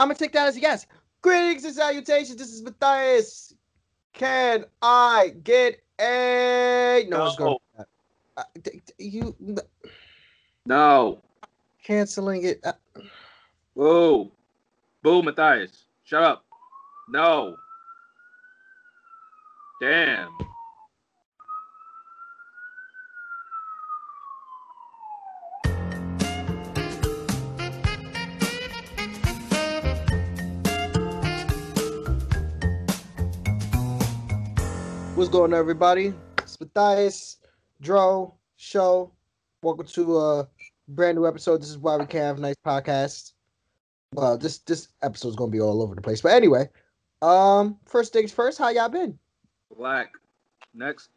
I'm gonna take that as a yes. Greetings and salutations. This is Matthias. Can I get a no? It's going. Uh, you no canceling it. Uh, Whoa, boo, Matthias, shut up. No. Damn. What's going on, everybody? It's Matthias, Dro, Show. Welcome to a brand new episode. This is why we can't have nice podcast. Well, this this episode's gonna be all over the place, but anyway, um, first things first. How y'all been? Black. Next.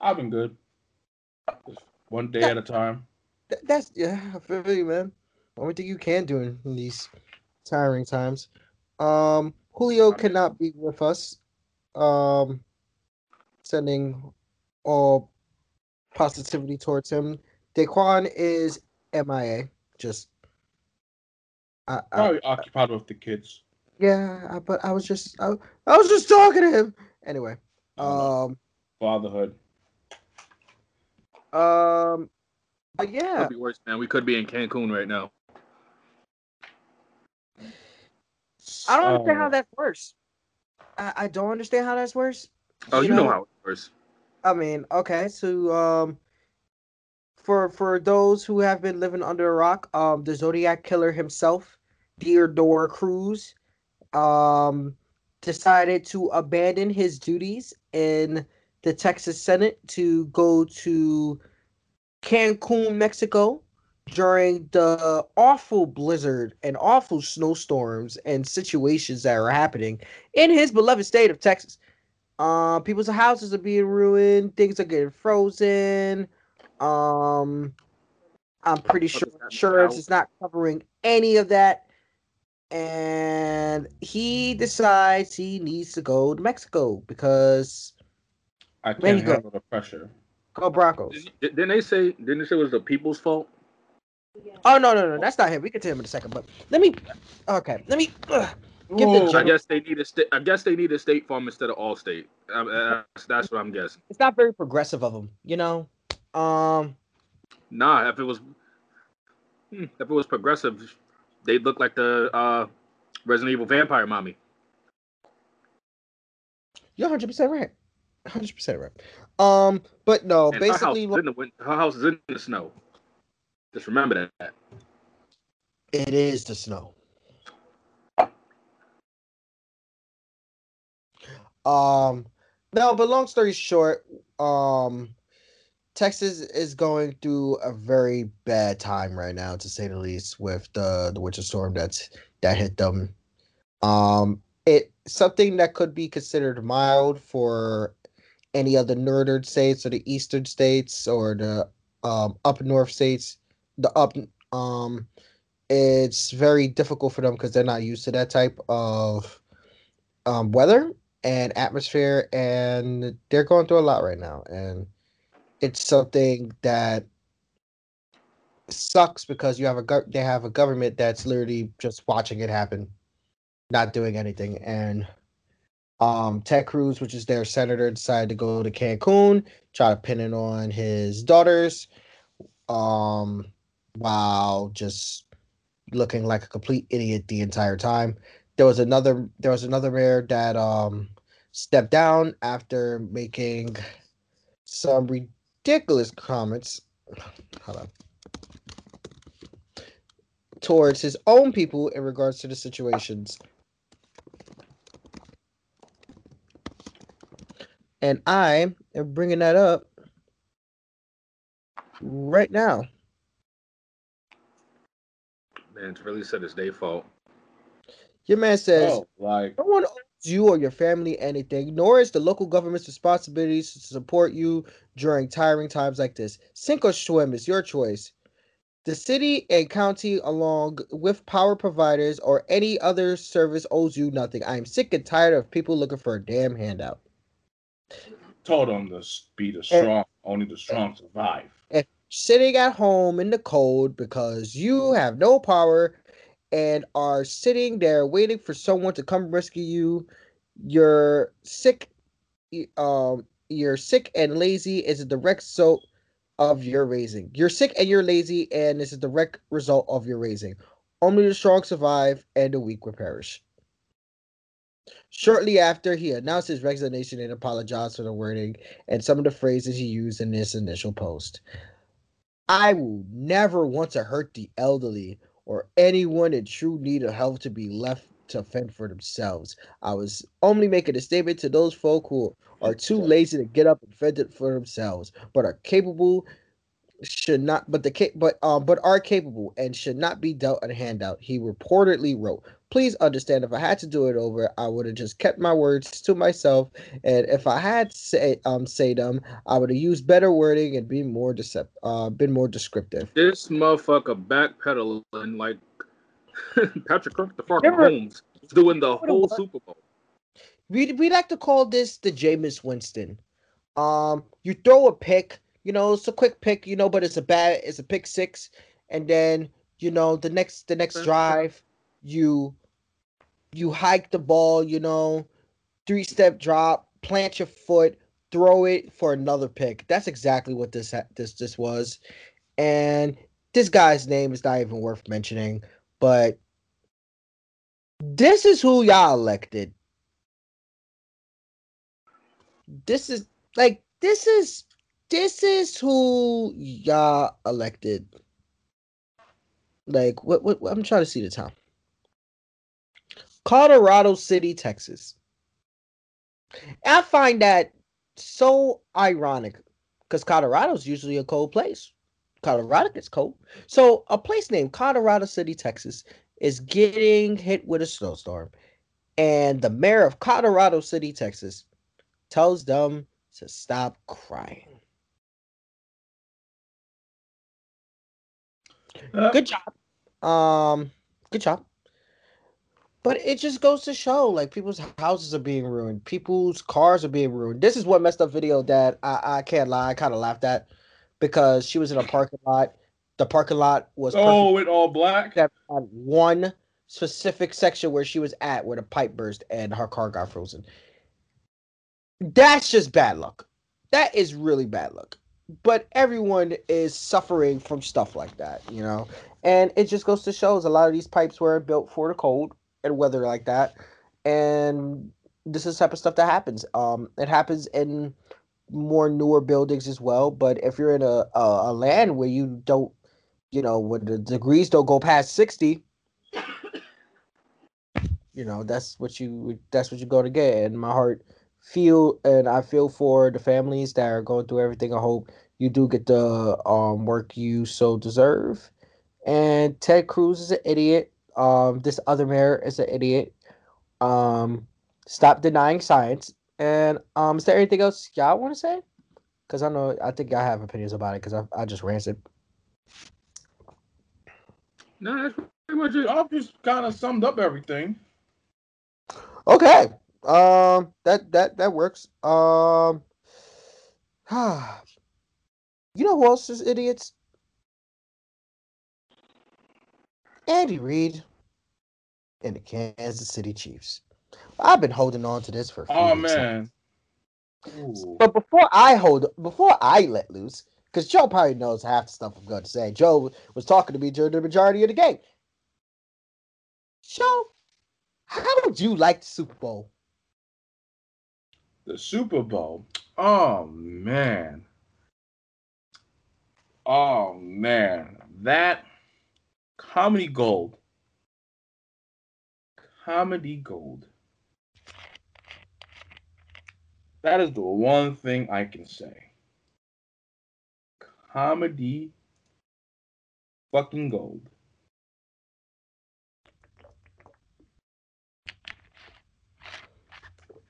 I've been good. Just one day at a time. Th- that's yeah, I feel you, man. Only thing you can do in, in these tiring times. Um, Julio cannot be with us um, sending all positivity towards him. Daquan is MIA. Just I, I, occupied with the kids. Yeah, but I was just I, I was just talking to him. Anyway, um, fatherhood. Um, but yeah, could be worse, man. We could be in Cancun right now. I don't understand uh, how that's worse. I, I don't understand how that's worse. Oh, you, you know, know, how it works. I mean, okay, so um, for for those who have been living under a rock, um, the Zodiac killer himself, Theodore Cruz, um, decided to abandon his duties in the Texas Senate to go to Cancun, Mexico, during the awful blizzard and awful snowstorms and situations that are happening in his beloved state of Texas. Uh, people's houses are being ruined, things are getting frozen. Um, I'm pretty sure insurance is not covering any of that. And he decides he needs to go to Mexico because I can't handle the pressure. Go Broncos. Didn't they say? Didn't they say it was the people's fault? Oh no no no, that's not him. We can tell him in a second. But let me. Okay, let me. Uh, give the I guess they need a state. I guess they need a State Farm instead of Allstate. Um, that's, that's what I'm guessing. It's not very progressive of them, you know. Um. Nah, if it was, hmm, if it was progressive, they'd look like the uh, Resident Evil vampire mommy. You're 100 percent right. 100 percent right. Um, but no, and basically, her house, the, her house is in the snow. Just remember that. It is the snow. Um, no, but long story short, um, Texas is going through a very bad time right now, to say the least, with the the winter storm that's that hit them. Um, it something that could be considered mild for any of the northern states or the eastern states or the um, up north states the up um it's very difficult for them because they're not used to that type of um, weather and atmosphere and they're going through a lot right now and it's something that sucks because you have a go- they have a government that's literally just watching it happen not doing anything and um Ted Cruz which is their senator decided to go to Cancun try to pin it on his daughters um while just looking like a complete idiot the entire time. There was another there was another mayor that um stepped down after making some ridiculous comments. Hold on. Towards his own people in regards to the situations. And I am bringing that up right now. Man, it's really said it's their fault. Your man says, oh, like no one owes you or your family anything, nor is the local government's responsibility to support you during tiring times like this. Sink or swim is your choice. The city and county, along with power providers or any other service, owes you nothing. I am sick and tired of people looking for a damn handout. Told them to be the strong, and, only the strong survive sitting at home in the cold because you have no power and are sitting there waiting for someone to come rescue you. You're sick. Um, you're sick and lazy is a direct result of your raising. You're sick and you're lazy, and is a direct result of your raising. Only the strong survive, and the weak will perish. Shortly after, he announced his resignation and apologized for the wording and some of the phrases he used in this initial post. I will never want to hurt the elderly or anyone in true need of help to be left to fend for themselves. I was only making a statement to those folk who are too lazy to get up and fend it for themselves, but are capable should not but the but um but are capable and should not be dealt a handout. He reportedly wrote, "Please understand if I had to do it over, I would have just kept my words to myself, and if I had say um say them, I would have used better wording and been more decept uh been more descriptive." This motherfucker backpedaling like Patrick Kirk, the fucking Remember- Holmes, doing the whole? Super Bowl. We we like to call this the Jameis Winston. Um, you throw a pick, you know, it's a quick pick, you know, but it's a bad, it's a pick six, and then you know the next the next drive, you you hike the ball, you know, three step drop, plant your foot, throw it for another pick. That's exactly what this this this was, and this guy's name is not even worth mentioning, but this is who y'all elected this is like this is this is who y'all elected. Like what, what what- I'm trying to see the town. Colorado City, Texas. I find that so ironic because Colorado's usually a cold place. Colorado gets cold. So a place named Colorado City, Texas is getting hit with a snowstorm. And the mayor of Colorado City, Texas tells them to stop crying. Uh, Good job. Um, good job. But it just goes to show, like people's houses are being ruined, people's cars are being ruined. This is what messed up video that I, I can't lie, I kind of laughed at because she was in a parking lot. The parking lot was Oh, it all black. except on one specific section where she was at where the pipe burst and her car got frozen. That's just bad luck. That is really bad luck. But everyone is suffering from stuff like that, you know. And it just goes to shows a lot of these pipes were built for the cold and weather like that. And this is the type of stuff that happens. Um, it happens in more newer buildings as well. But if you're in a, a, a land where you don't you know, when the degrees don't go past 60, you know, that's what you that's what you're going to get. And my heart feel and I feel for the families that are going through everything. I hope you do get the um work you so deserve. And Ted Cruz is an idiot. Um this other mayor is an idiot. Um stop denying science. And um is there anything else y'all want to say? Cause I know I think I have opinions about it because I, I just ranted. No, that's pretty much it. I've just kind of summed up everything. Okay. Um that that that works. Um You know who else is idiots? Andy Reid and the Kansas City Chiefs. I've been holding on to this for a few Oh man. But before I hold before I let loose, because Joe probably knows half the stuff I'm going to say. Joe was talking to me during the majority of the game. Joe, how would you like the Super Bowl? The Super Bowl. Oh man. Oh man. That comedy gold. Comedy gold. That is the one thing I can say. Comedy fucking gold.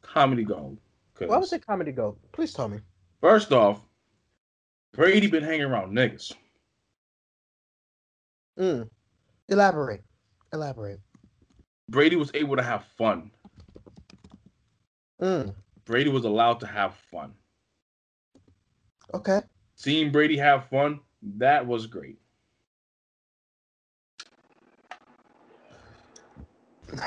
Comedy gold. Why was it comedy gold? Please tell me. First off, Brady been hanging around niggas. Mm. Elaborate. Elaborate. Brady was able to have fun. Mm. Brady was allowed to have fun. Okay. Seeing Brady have fun, that was great.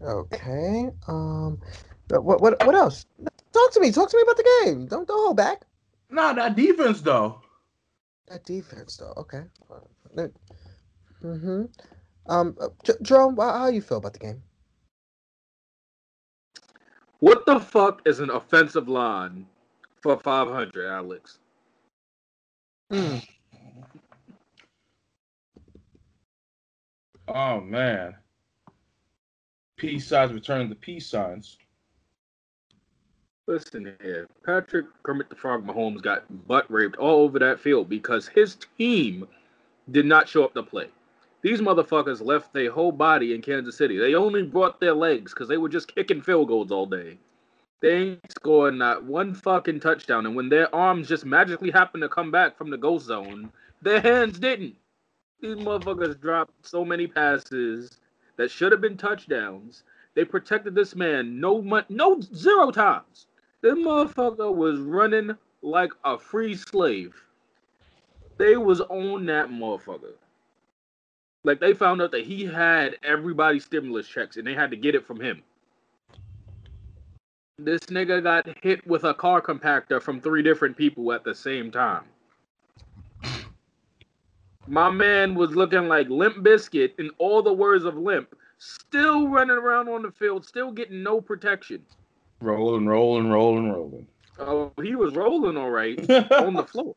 Okay. Um. What what what else? Talk to me. Talk to me about the game. Don't don't hold back. Nah, that defense though. That defense though. Okay. Mm-hmm. Um, uh, J- Jerome, how, how you feel about the game? What the fuck is an offensive line for 500, Alex? Mm. Oh man. Peace signs returning the peace signs. Listen here, Patrick Kermit the Frog Mahomes got butt raped all over that field because his team did not show up to play. These motherfuckers left their whole body in Kansas City. They only brought their legs because they were just kicking field goals all day. They ain't scoring not one fucking touchdown. And when their arms just magically happened to come back from the ghost zone, their hands didn't. These motherfuckers dropped so many passes that should have been touchdowns. They protected this man no no zero times. This motherfucker was running like a free slave. They was on that motherfucker. Like they found out that he had everybody's stimulus checks and they had to get it from him. This nigga got hit with a car compactor from three different people at the same time. My man was looking like Limp Bizkit in all the words of Limp, still running around on the field, still getting no protection. Rolling, rolling, rolling, rolling. Oh, he was rolling all right on the floor.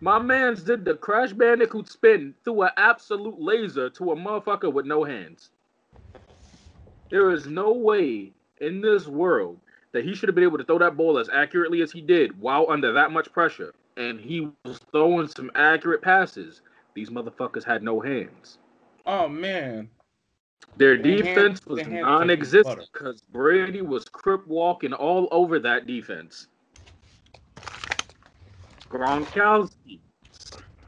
My man's did the Crash Bandicoot spin through an absolute laser to a motherfucker with no hands. There is no way in this world that he should have been able to throw that ball as accurately as he did while under that much pressure. And he was throwing some accurate passes. These motherfuckers had no hands. Oh man. Their defense was non-existent because Brady was crip walking all over that defense. Gronkowski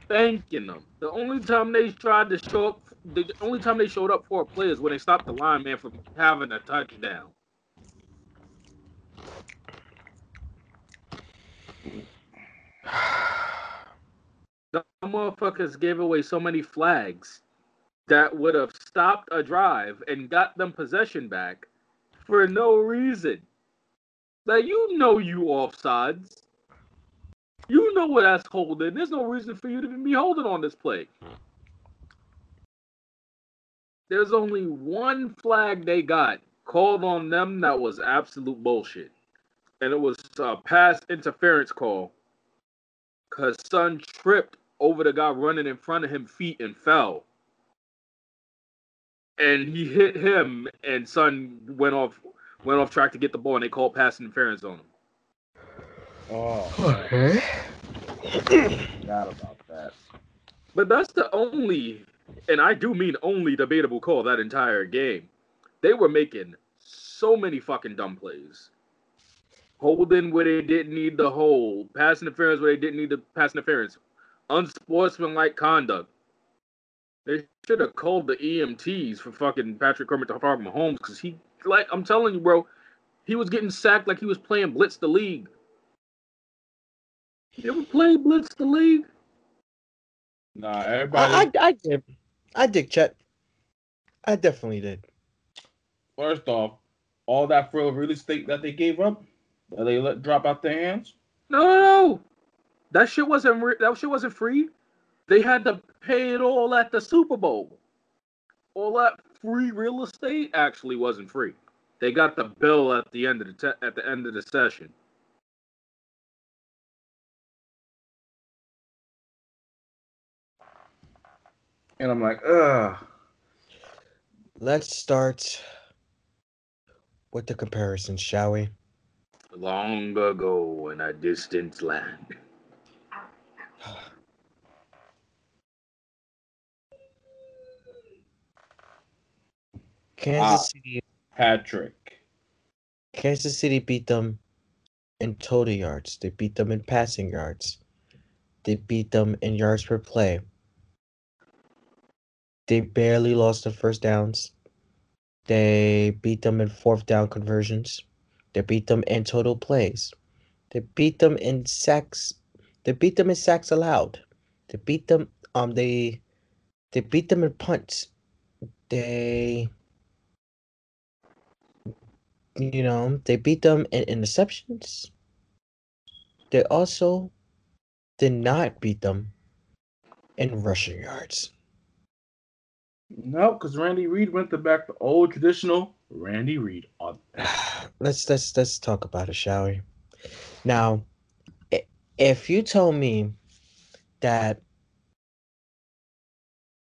thanking them. The only time they tried to show up, the only time they showed up for a play is when they stopped the lineman from having a touchdown. The motherfuckers gave away so many flags that would have stopped a drive and got them possession back for no reason. Like you know you offsides. You know what that's holding. There's no reason for you to be holding on this play. There's only one flag they got called on them that was absolute bullshit. And it was a pass interference call. Cause son tripped over the guy running in front of him feet and fell. And he hit him and son went off went off track to get the ball and they called pass interference on him. Oh, Okay. forgot about that. But that's the only, and I do mean only debatable call that entire game. They were making so many fucking dumb plays. Holding where they didn't need the hold, pass interference where they didn't need the pass interference, unsportsmanlike conduct. They should have called the EMTs for fucking Patrick Kermit the Frog Mahomes because he, like, I'm telling you, bro, he was getting sacked like he was playing Blitz the League. You ever play Blitz the League? Nah, everybody. I, I I did. I did, Chet. I definitely did. First off, all that for real estate that they gave up, that they let drop out their hands. No, no, no. That shit wasn't re- that shit wasn't free. They had to pay it all at the Super Bowl. All that free real estate actually wasn't free. They got the bill at the end of the te- at the end of the session. And I'm like, ugh. Let's start with the comparison, shall we? Long ago in a distant land. Kansas Ah. City Patrick. Kansas City beat them in total yards. They beat them in passing yards. They beat them in yards per play. They barely lost the first downs. They beat them in fourth down conversions. They beat them in total plays. They beat them in sacks. They beat them in sacks allowed. They beat them. Um. They They beat them in punts. They, you know, they beat them in interceptions. They also did not beat them in rushing yards. No, because Randy Reed went to back to old traditional Randy Reed. On let's let's let's talk about it, shall we? Now, if you told me that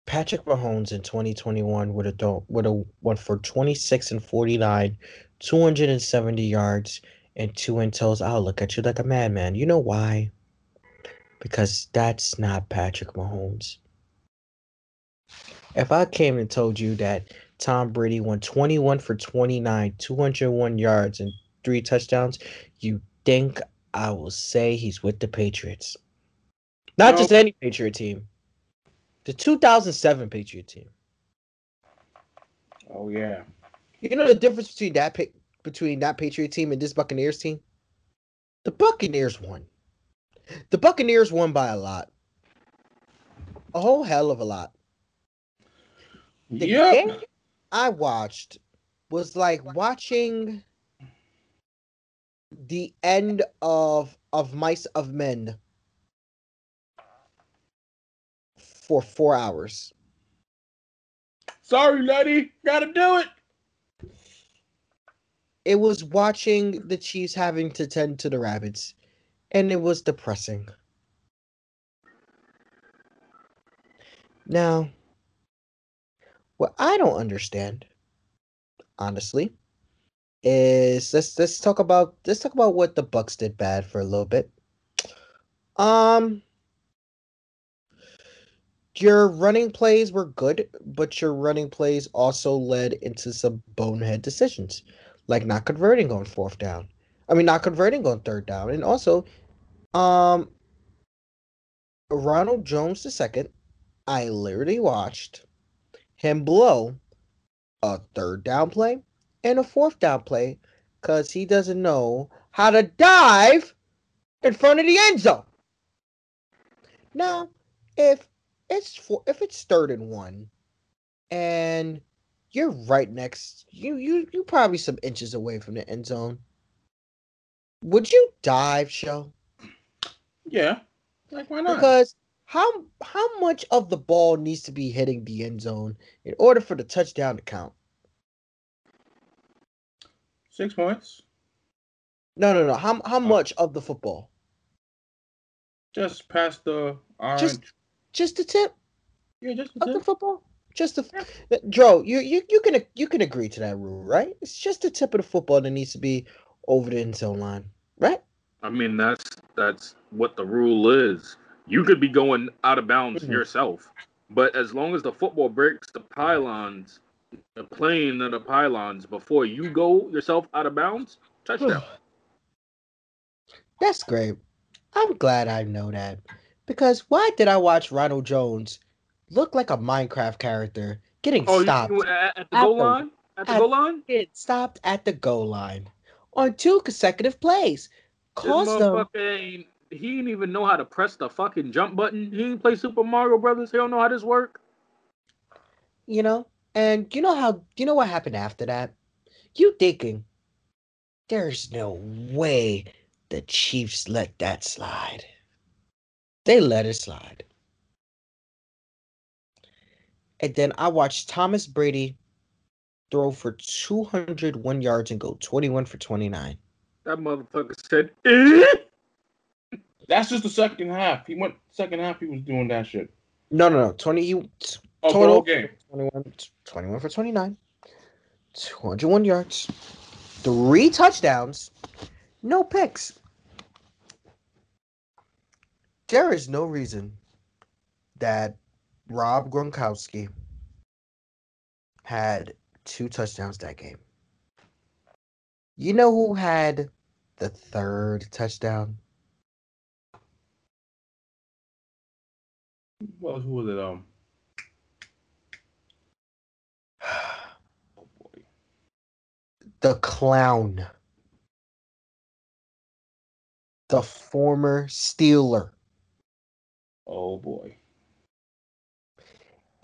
Patrick Mahomes in 2021 would have done would have went for 26 and 49, 270 yards and two intos, I'll look at you like a madman. You know why? Because that's not Patrick Mahomes. If I came and told you that Tom Brady went 21 for 29, 201 yards and three touchdowns, you think I will say he's with the Patriots. Not No. just any Patriot team. The 2007 Patriot team. oh yeah, You know the difference between that pa- between that Patriot team and this Buccaneers team? The Buccaneers won. The Buccaneers won by a lot. A whole hell of a lot. The yep. game I watched was like watching the end of of Mice of Men for four hours. Sorry, Letty, gotta do it. It was watching the Chiefs having to tend to the rabbits, and it was depressing. Now, what I don't understand, honestly, is let's let's talk about let's talk about what the Bucks did bad for a little bit. Um your running plays were good, but your running plays also led into some bonehead decisions, like not converting on fourth down. I mean, not converting on third down, and also, um, Ronald Jones II. I literally watched him blow a third down play and a fourth down play because he doesn't know how to dive in front of the end zone. Now, if it's for if it's third and one, and you're right next, you you you probably some inches away from the end zone. Would you dive, show? Yeah, like why not? Because how how much of the ball needs to be hitting the end zone in order for the touchdown to count? Six points, No, no, no. How how oh. much of the football? just past the orange. Just just a tip yeah, just a of the football. Just the Uh, Dro, you you you can you can agree to that rule, right? It's just a tip of the football that needs to be over the end zone line, right? I mean, that's that's what the rule is. You could be going out of bounds Mhm. yourself, but as long as the football breaks the pylons, the plane of the pylons before you go yourself out of bounds, touchdown. That's great. I'm glad I know that. Because why did I watch Ronald Jones look like a Minecraft character getting oh, stopped? you, at, at the goal line? At the at- goal line? It stopped at the goal line on two consecutive plays. This Caused them ain't, he didn't even know how to press the fucking jump button. He didn't play Super Mario Brothers. He don't know how this work. you know and you know how you know what happened after that you thinking there's no way the chiefs let that slide they let it slide and then i watched thomas brady throw for 201 yards and go 21 for 29 That motherfucker said, eh? That's just the second half. He went second half. He was doing that shit. no no no 20 he, Oh, Total? Total game. 21, 21 for 29 201 yards three touchdowns no picks there is no reason that rob gronkowski had two touchdowns that game you know who had the third touchdown Well, who was it? Um. Oh boy. the clown the former steeler Oh boy.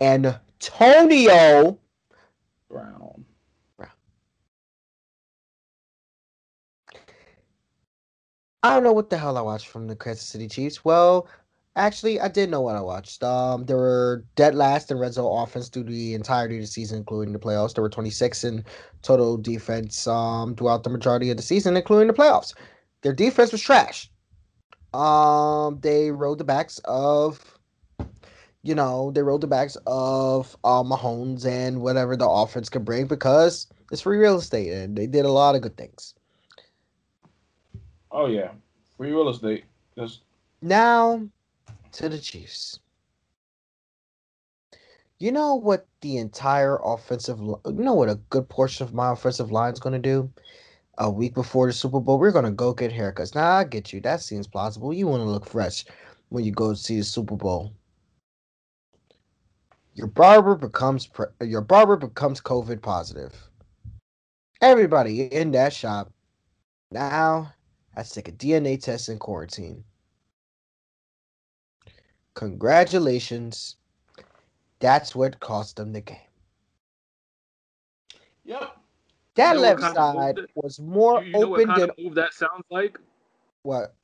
Antonio Brown. Brown. I don't know what the hell I watched from the Kansas City Chiefs. Well, actually, I did know what I watched. Um, they were dead last in red zone offense through the entirety of the season, including the playoffs. There were 26 in total defense um, throughout the majority of the season, including the playoffs. Their defense was trash. Um, they rode the backs of, you know, they rode the backs of uh, Mahomes and whatever the offense could bring because it's free real estate, and they did a lot of good things. Oh yeah, free real estate. Now to the Chiefs. You know what the entire offensive, you know what a good portion of my offensive line is going to do? A week before the Super Bowl, we're to go get haircuts. Now, I get you. That seems plausible. You want to look fresh when you go see the Super Bowl. Your barber becomes pre- your barber becomes COVID positive. Everybody in that shop now has to take a DNA test in quarantine. Congratulations. That's what cost them the game. yep. That You know left kind of side that- was more You, you know what open kind than of move that sounds like? what?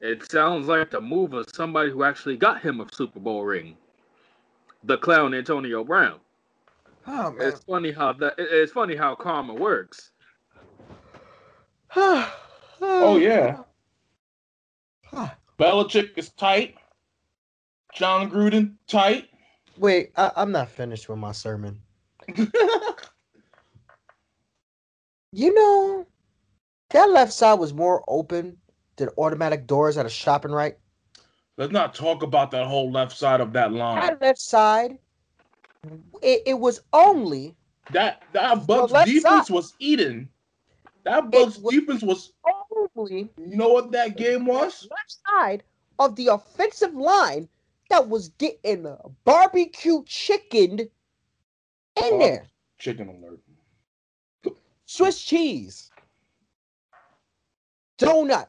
It sounds like the move of somebody who actually got him a Super Bowl ring. The clown Antonio Brown. Oh man. It's funny how that. It's funny how karma works. Oh yeah. Belichick is tight. Jon Gruden tight. Wait, I, I'm not finished with my sermon. You know, that left side was more open than automatic doors at a shopping right. Let's not talk about that whole left side of that line. That left side, it, it was only That that Bucks defense side. was eating. That Bucks was- defense was. only You know what that game was? left side of the offensive line that was getting barbecue chicken in Oh. there. Chicken alert. Swiss cheese. Donut.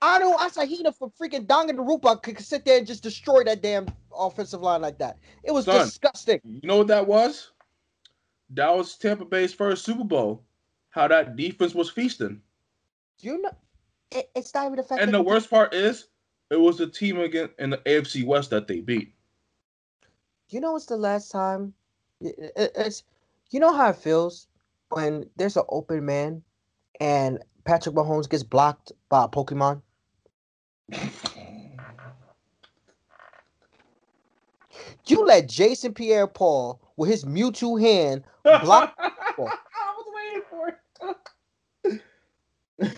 I know Asahina from freaking Danganronpa could sit there and just destroy that damn offensive line like that. It was Son. disgusting. You know what that was? That was Tampa Bay's first Super Bowl. How that defense was feasting. You know, it, it's not even the fact. And the worst part is, it was the team again in the AFC West that they beat. You know, it's the last time. it- it- it's you know how it feels when there's an open man, and Patrick Mahomes gets blocked by a Pokemon. You let Jason Pierre-Paul with his Mewtwo hand Block- I was waiting for it.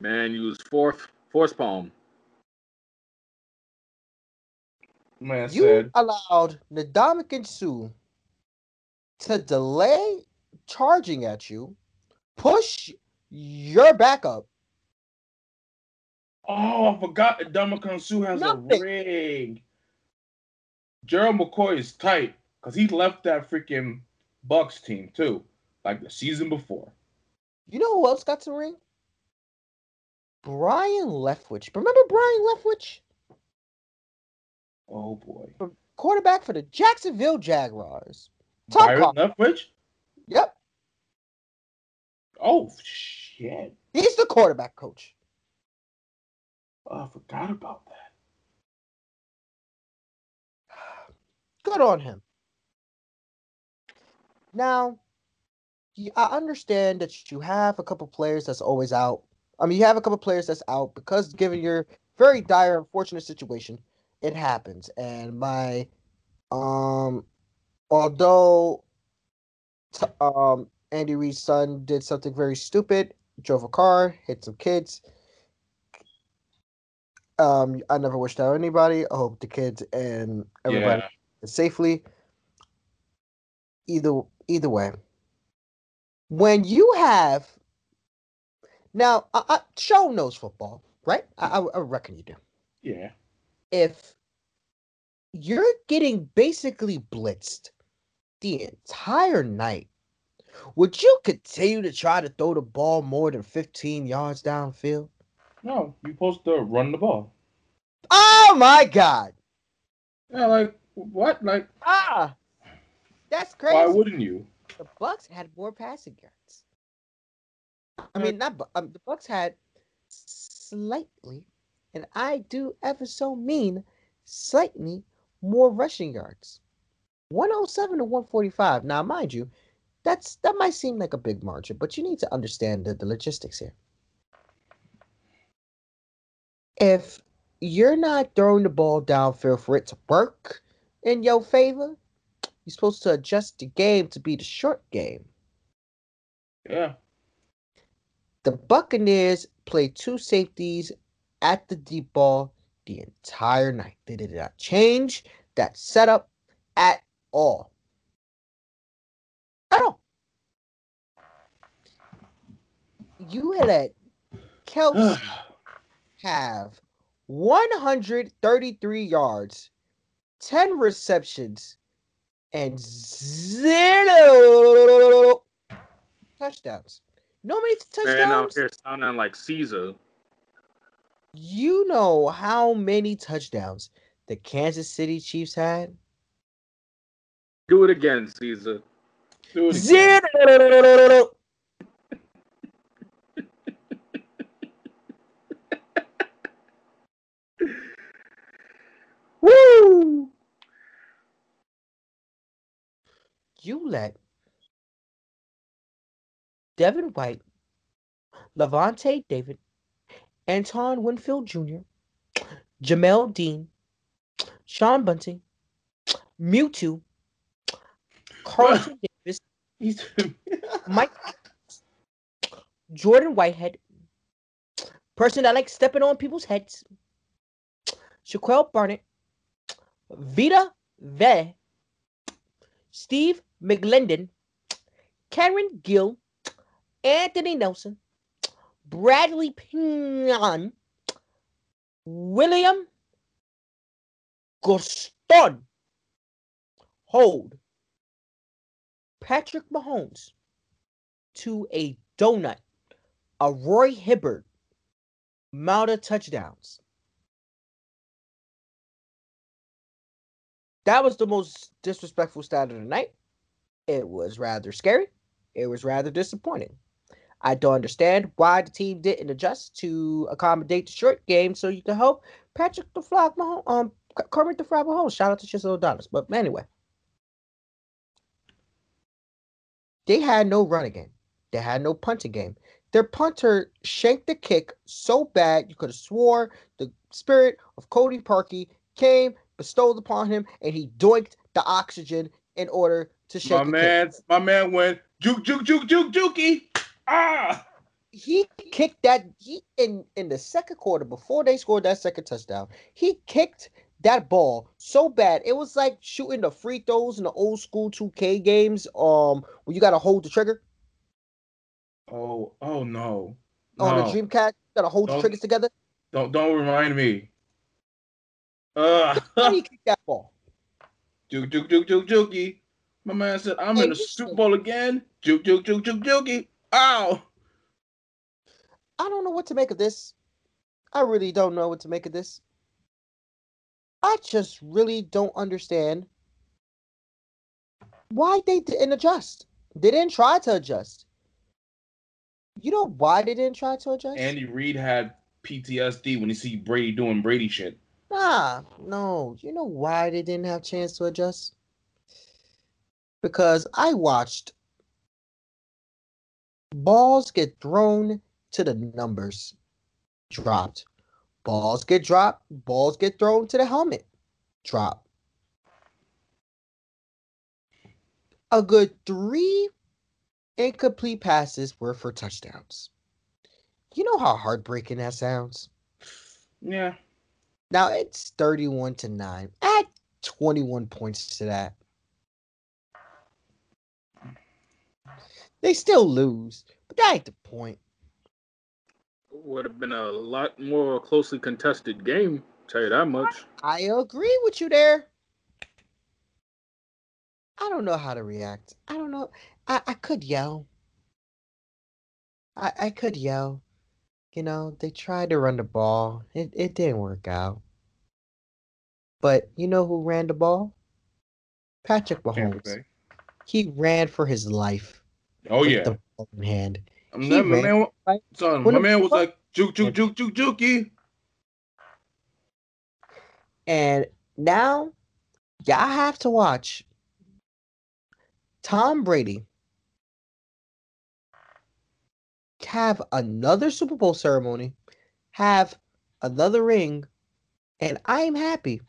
Man, use fourth force palm. Man You said, allowed Ndamukong Suh to delay charging at you, push your backup. "Oh, I forgot that Dominican Sue has Nothing. a ring." Gerald McCoy is tight because he left that freaking Bucks team too, like the season before. You know who else got some ring? Byron Leftwich. Remember Byron Leftwich? Oh boy, Quarterback for the Jacksonville Jaguars. Top Byron cop. Leftwich. Yep. Oh shit! He's the quarterback coach. Oh, I forgot about that. Good on him. Now, I understand that you have a couple players that's always out. I mean, you have a couple players that's out because, given your very dire, unfortunate situation, it happens. And my, um, although, t- um, Andy Reid's son did something very stupid, drove a car, hit some kids. Um, I never wish that on anybody. I hope the kids and everybody Yeah. safely. Either either way, when you have now, I, I, Show knows football, right? I, I reckon you do. Yeah. If you're getting basically blitzed the entire night, would you continue to try to throw the ball more than 15 yards downfield? No, you're supposed to run the ball. Oh my God! Yeah, like what? Like Ah, that's crazy. why wouldn't you? the Bucks had more passing yards. I mean, not um, the Bucks had slightly, and I do ever so mean slightly more rushing yards. 107 to 145. Now, mind you, that's that might seem like a big margin, but you need to understand the, the logistics here. If you're not throwing the ball downfield for it to work in your favor, you're supposed to adjust the game to be the short game. Yeah. The Buccaneers played two safeties at the deep ball the entire night. They did not change that setup at all. At all. You let Kelce have 133 yards, 10 receptions, and zero touchdowns. How many Man out touchdowns? here sounding like Caesar. You know how many touchdowns the Kansas City Chiefs had? Do it again, Caesar. Do it again. Woo! You let Devin White, Lavonte David, Antoine Winfield Jr., Jamel Dean, Sean Bunting, Mewtwo, Carlton Davis, Mike, Jordan Whitehead, person that likes stepping on people's heads, Shaquil Barrett, Vita Vea, Steve McLendon, Karen Gill, Anthony Nelson, Bradley Pinion, William Gholston, hold Patrick Mahomes to a donut, a Roy Hibbert amount of touchdowns. That was the most disrespectful stat of the night. It was rather scary. It was rather disappointing. I don't understand why the team didn't adjust to accommodate the short game so you can help Patrick the Frog Mahomes, um, Kermit the Frog Mahomes. Shout out to Chisel Dollars. But anyway, they had no running game. They had no punting game. Their punter shanked the kick so bad you could have swore the spirit of Cody Parkey came, bestowed upon him, and he doinked the oxygen in order to shake my man, my man went juke, juke, juke, juke, jukey. Ah. He kicked that he in in the second quarter before they scored that second touchdown. He kicked that ball so bad. It was like shooting the free throws in the old school 2K games. Um, where you gotta hold the trigger. oh, oh no, on no. the Dreamcast. You gotta hold the Don't- triggers together. Don't don't remind me. Uh, How he kicked that ball? juke, juke, juke, juke, jukey. My man said, "I'm Hey, in the you Super Bowl again." Juke, juke, juke, juke, jukey. Ow. I don't know what to make of this. I really don't know what to make of this. I just really don't understand why they didn't adjust. They didn't try to adjust. You know why they didn't try to adjust? Andy Reid had PTSD when he see Brady doing Brady shit. Nah, no. You know why they didn't have chance to adjust? Because I watched balls get thrown to the numbers dropped. Balls get dropped, balls get thrown to the helmet. Drop. A good three incomplete passes were for touchdowns. You know how heartbreaking that sounds? Yeah. Now it's 31 to 9. Add 21 points to that. They still lose, but that ain't the point. Would have been a lot more closely contested game. Tell you that much. I agree with you there. I don't know how to react. I don't know. I, I could yell. I, I could yell. You know, they tried to run the ball. It, it didn't work out. But you know who ran the ball? Patrick Tampa Mahomes. He ran for his life. Oh with yeah. the ball in hand. I'm not- my man, son, my man was like juke juke juke juke jukey. And now y'all have to watch Tom Brady have another Super Bowl ceremony, have another ring, and I'm happy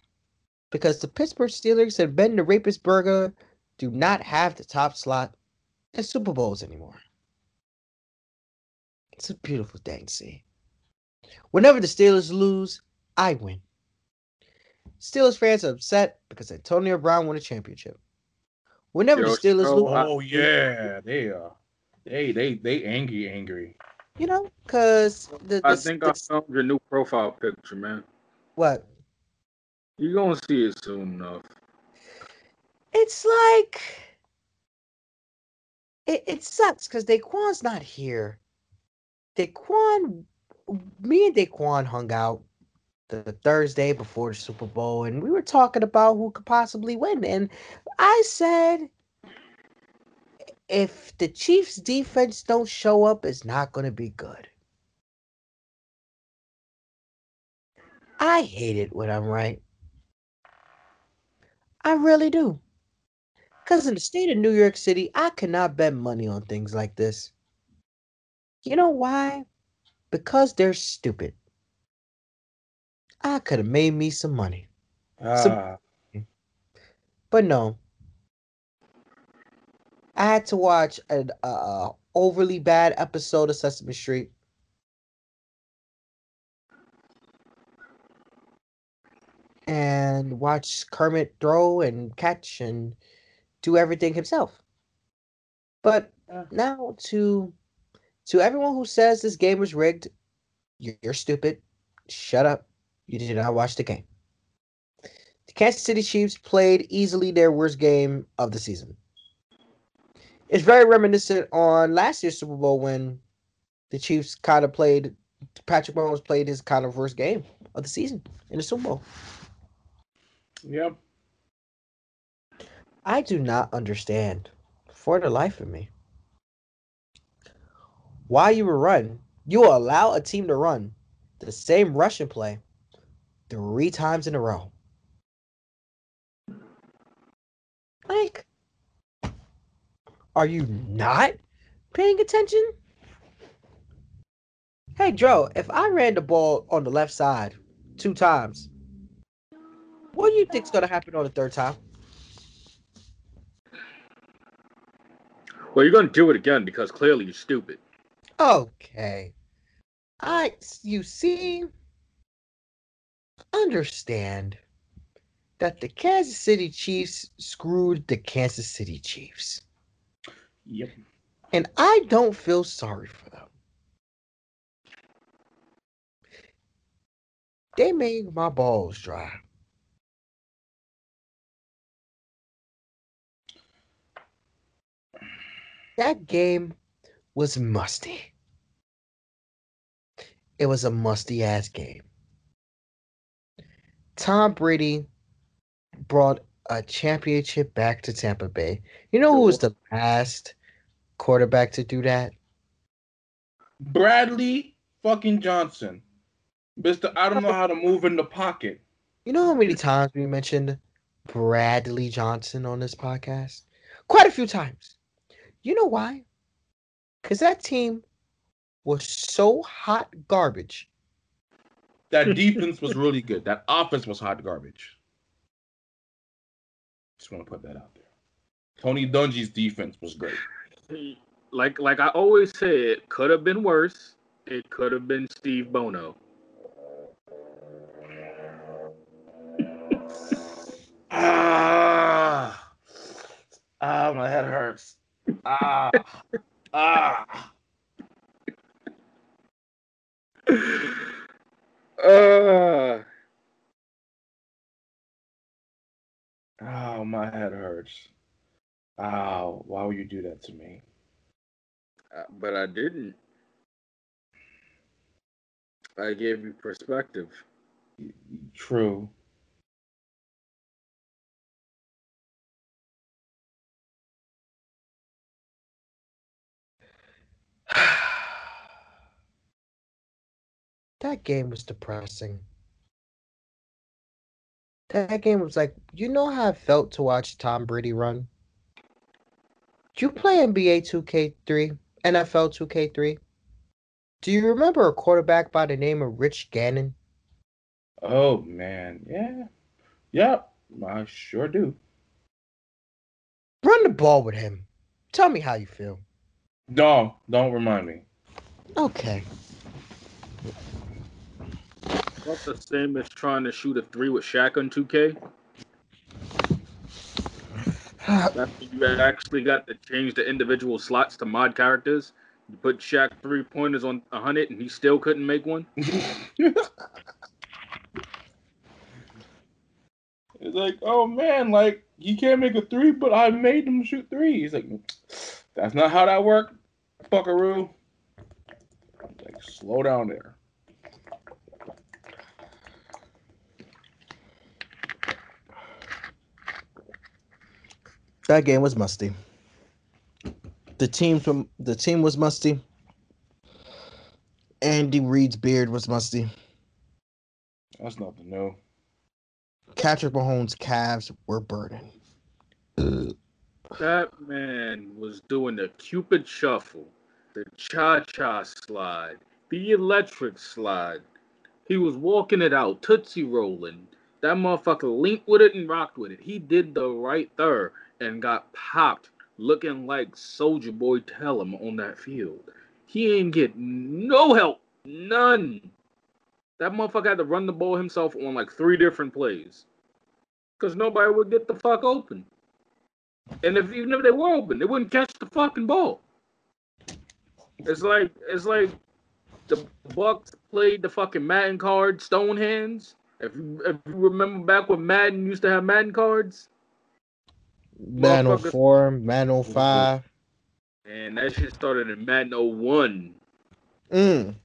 because the Pittsburgh Steelers and Ben the Rapist Burger do not have the top slot in Super Bowls anymore. It's a beautiful thing to see. Whenever the Steelers lose, I win. Steelers fans are upset because Antonio Brown won a championship. Whenever Yo, the Steelers lose, I- Oh yeah, they are. They they they angry angry. you know, because the, the, I think I found your new profile picture, man. what You're gonna see it soon enough. it's like it, it sucks because Daquan's not here. Daquan, me and Daquan hung out the Thursday before the Super Bowl, and we were talking about who could possibly win. And I said, if the Chiefs' defense don't show up, it's not going to be good. I hate it when I'm right. I really do. Because in the state of New York City, I cannot bet money on things like this. You know why? Because they're stupid. I could have made me some money. Ah, But no. I had to watch an uh, overly bad episode of Sesame Street. And watch Kermit throw and catch and do everything himself. But now to to everyone who says this game was rigged, you're, you're stupid. Shut up. You did not watch the game. The Kansas City Chiefs played easily their worst game of the season. It's very reminiscent on last year's Super Bowl when the Chiefs kind of played Patrick Mahomes played his kind of worst game of the season in the Super Bowl. yep. I do not understand for the life of me why you run. You will allow a team to run the same rushing play three times in a row. Like, are you not paying attention? Hey, Joe, if I ran the ball on the left side two times, what do you think's gonna happen on the third time? Well, you're gonna do it again because clearly you're stupid. Okay. I you see understand that the Kansas City Chiefs screwed the Kansas City Chiefs. Yep. And I don't feel sorry for them. They made my balls dry. That game was musty. It was a musty ass game. Tom Brady brought a championship back to Tampa Bay. You know who was the last quarterback to do that? Bradley fucking Johnson. Mister, I don't know how to move in the pocket. You know how many times we mentioned Bradley Johnson on this podcast? Quite a few times. You know why? Because that team was so hot garbage. That defense was really good. That offense was hot garbage. Just want to put that out there. Tony Dungy's defense was great. Like like I always say, it could have been worse. It could have been Steve Bono. Ah, ah, my head hurts. Ah, ah. Uh, oh, my head hurts. Oh, why would you do that to me? Uh, but I didn't. I gave you perspective. True. that game was depressing. That game was like, you know how I felt to watch Tom Brady run? Did you play NBA 2K3, NFL 2K3? Do you remember a quarterback by the name of Rich Gannon? Oh man, yeah, yep, I sure do. Run the ball with him. Tell me how you feel. No, don't remind me. Okay. That's the same as trying to shoot a three with Shaq on 2K. You actually got to change the individual slots to mod characters. You put Shaq three pointers on 100 and he still couldn't make one. It's like, oh man, like you can't make a three, but I made him shoot three. He's like, that's not how that worked, Buckaroo. Like, slow down there. That game was musty. The team from the team was musty. Andy Reid's beard was musty. That's nothing new. Patrick Mahomes' calves were burning. That man was doing the Cupid shuffle, the cha cha slide, the electric slide. He was walking it out, tootsie rolling. That motherfucker linked with it and rocked with it. He did the right there and got popped, looking like Soulja Boy Tell 'Em on that field. He ain't get no help, none. That motherfucker had to run the ball himself on like three different plays, cause nobody would get the fuck open. And if even if they were open, they wouldn't catch the fucking ball. It's like it's like the Bucks played the fucking Madden card Stone Hands. If you, if you remember back when Madden used to have Madden cards, Man oh 04, man oh 05. and that shit started in Madden 01. Mm.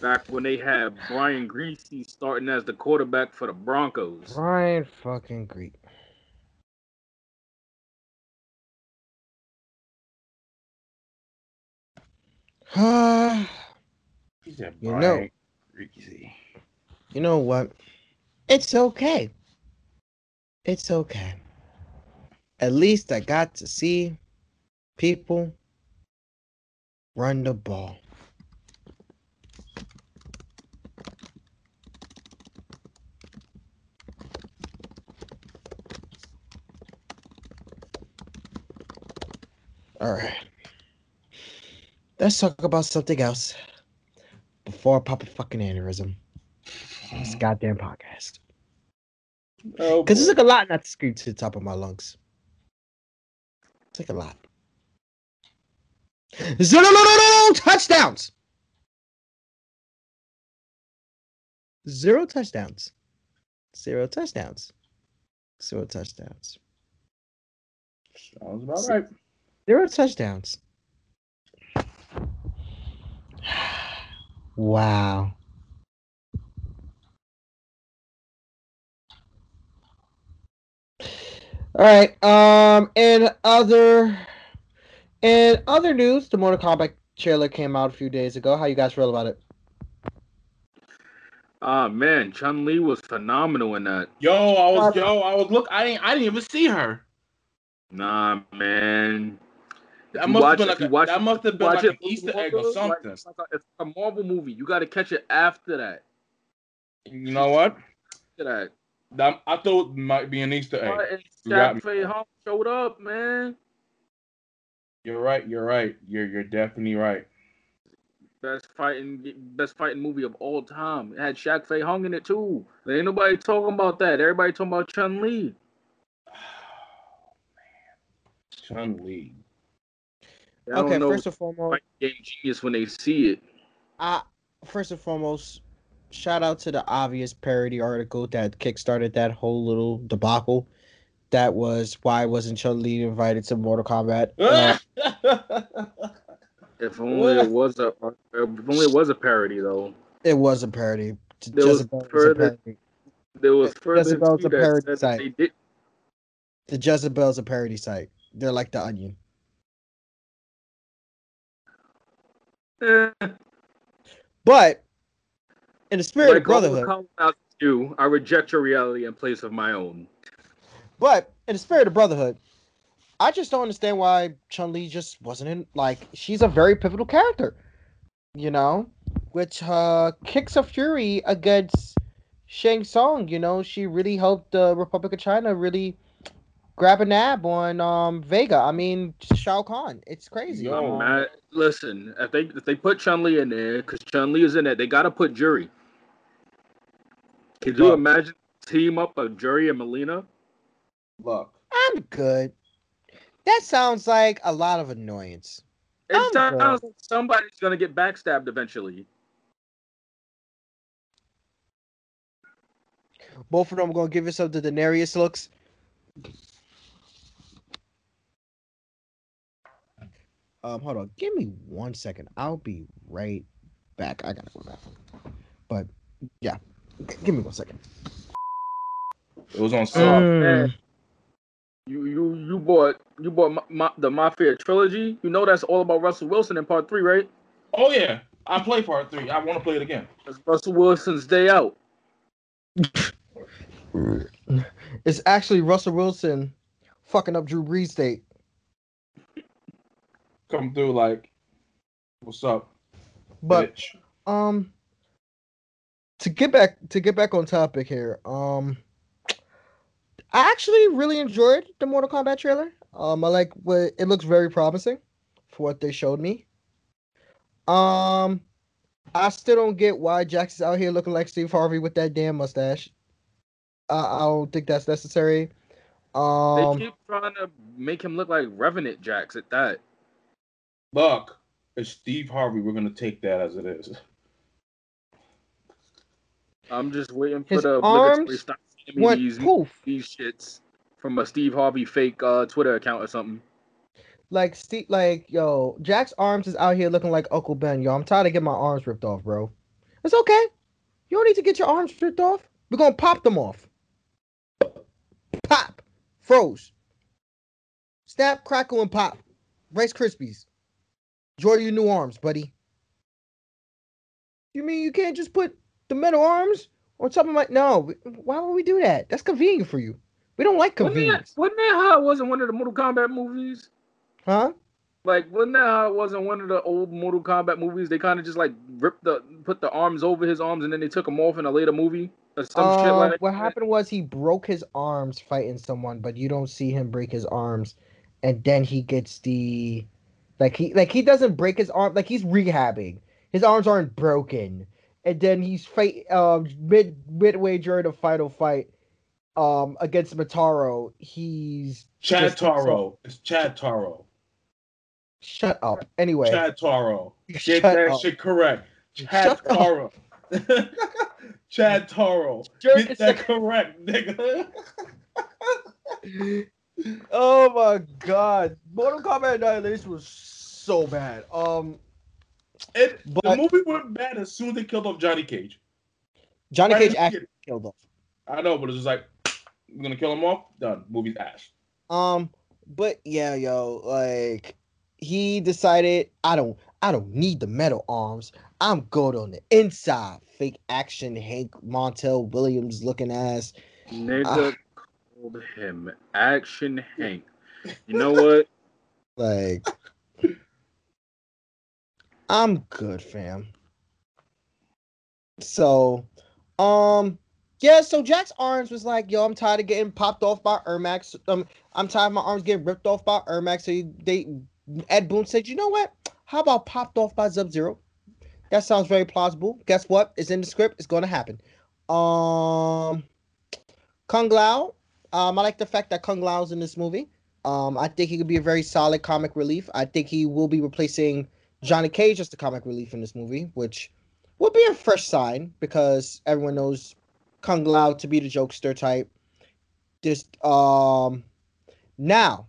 Back when they had Brian Griese starting as the quarterback for the Broncos. Brian fucking Greek. you He said, You know- what? It's okay. It's okay. At least I got to see people run the ball. All right. Let's talk about something else before I pop a fucking aneurysm. This goddamn podcast. Oh, Because it's like a lot not to scream to the top of my lungs. It's like a lot. Zero no, no, no, no, touchdowns. Zero touchdowns. Zero touchdowns. Zero touchdowns. sounds about right. Zero touchdowns. Wow. All right. Um. In other, in other news, the Mortal Kombat trailer came out a few days ago. How you guys feel about it? Ah man, Chun Li was phenomenal in that. Yo, I was yo, I was look. I didn't. I didn't even see her. Nah, man. That You must watch- have been if like you a, watch that it- must have been Watch like it an through Easter egg or Marvel, like, something. it's, like a, it's a Marvel movie. You got to catch it after that. You know what? After that. That, I thought it might be an Easter egg. Right, and You got me. Shaq Fei Hong showed up, man. You're right. You're right. You're you're definitely right. Best fighting, best fighting movie of all time. It had Shaq Fei Hong in it too. There ain't nobody talking about that. Everybody talking about Chun Li. Oh, man, Chun Li. Okay. First and foremost, game genius when they see it. uh, first and foremost, shout out to the obvious parody article that kickstarted that whole little debacle. That was why wasn't Chun Li invited to Mortal Kombat? Uh, If only it was a, if only it was a parody though. it was a parody. There was Jezebel was a further- parody. There was further Jezebel's a parody site. The Jezebel's a parody site. They're like the Onion. Eh, But in the spirit of brotherhood, all the colonizers do, I reject your reality in place of my own. but in the spirit of brotherhood, I just don't understand why Chun Li just wasn't in. Like, she's a very pivotal character, you know, which uh kicks of fury against Shang Tsung. You know, she really helped the Republic of China really grab a nab on um Vega. I mean, Shao Kahn. It's crazy. I'm Um. Listen, if they if they put Chun Li in there, because Chun Li is in it, they gotta put Juri. Could you Look. imagine team up of Juri and Mileena? Look, I'm good. That sounds like a lot of annoyance. It I'm sounds like somebody's gonna get backstabbed eventually. Both of them gonna give yourself the Daenerys looks. Um, hold on. Give me one second. I'll be right back. I gotta go back. But yeah, G- give me one second. it was on Oh, sale. man. You you you bought you bought Ma- Ma- the Mafia trilogy. You know that's all about Russell Wilson in part three, right? Oh yeah, I play part three. I want to play it again. That's Russell Wilson's day out. It's actually Russell Wilson fucking up Drew Brees' date. Come through like, what's up? But bitch? um, to get back to get back on topic here, um, I actually really enjoyed the Mortal Kombat trailer. Um, I like what it looks very promising for what they showed me. Um, I still don't get why Jax is out here looking like Steve Harvey with that damn mustache. I, I don't think that's necessary. Um, they keep trying to make him look like Revenant Jax at that. Look, it's Steve Harvey. We're gonna take that as it is. I'm just waiting for His the arms stop went these poof. these shits from a Steve Harvey fake uh, Twitter account or something. Like Steve, like yo, Jack's arms is out here looking like Uncle Ben. Yo, I'm tired of getting my arms ripped off, bro. It's okay. You don't need to get your arms ripped off. We're gonna pop them off. Pop, froze. Snap, crackle, and pop. Rice Krispies. Enjoy your new arms, buddy. You mean you can't just put the metal arms on top of my? No. Why would we do that? That's convenient for you. We don't like Wasn't that, convenience, wasn't that how it was in one of the Mortal Kombat movies? huh? Like, wasn't that how it was in one of the old Mortal Kombat movies? They kind of just like ripped the put the arms over his arms and then they took them off in a later movie or some shit Um, like what happened was he broke his arms fighting someone, but you don't see him break his arms, and then he gets the like he like he doesn't break his arm like he's rehabbing. His arms aren't broken, and then he's fight um mid midway during the final fight um against Mataro. He's Chad just- Taro. It's Chad Taro. shut up. Anyway, Chad Taro. Get that up. shit correct. Chad Shut. Taro. Chad Taro. Get that correct, nigga. oh my god, Mortal Kombat Annihilation was so bad. Um, It, but, the movie went bad as soon as they killed off Johnny Cage. Johnny Right Cage in actually beginning. killed off. I know, but it's just like we're gonna kill him off. Done. Movie's ass. Um, but yeah, yo, like he decided I don't I don't need the metal arms. I'm good on the inside. Fake action Hank Montel Williams looking ass. Nigga called him Action Hank. You know what? Like I'm good, fam. So, um, yeah. So Jack's arms was like, "Yo, I'm tired of getting popped off by Ermac. Um, I'm tired of my arms getting ripped off by Ermac." So he, they, Ed Boon said, "You know what? How about popped off by Sub Zero? That sounds very plausible. Guess what? It's in the script. It's to happen." Um, Kung Lao. Um, I like the fact that Kung Lao's in this movie. Um, I think he could be a very solid comic relief. I think he will be replacing Johnny Cage as the comic relief in this movie, which would be a fresh sign because everyone knows Kung Lao to be the jokester type. Just um, now,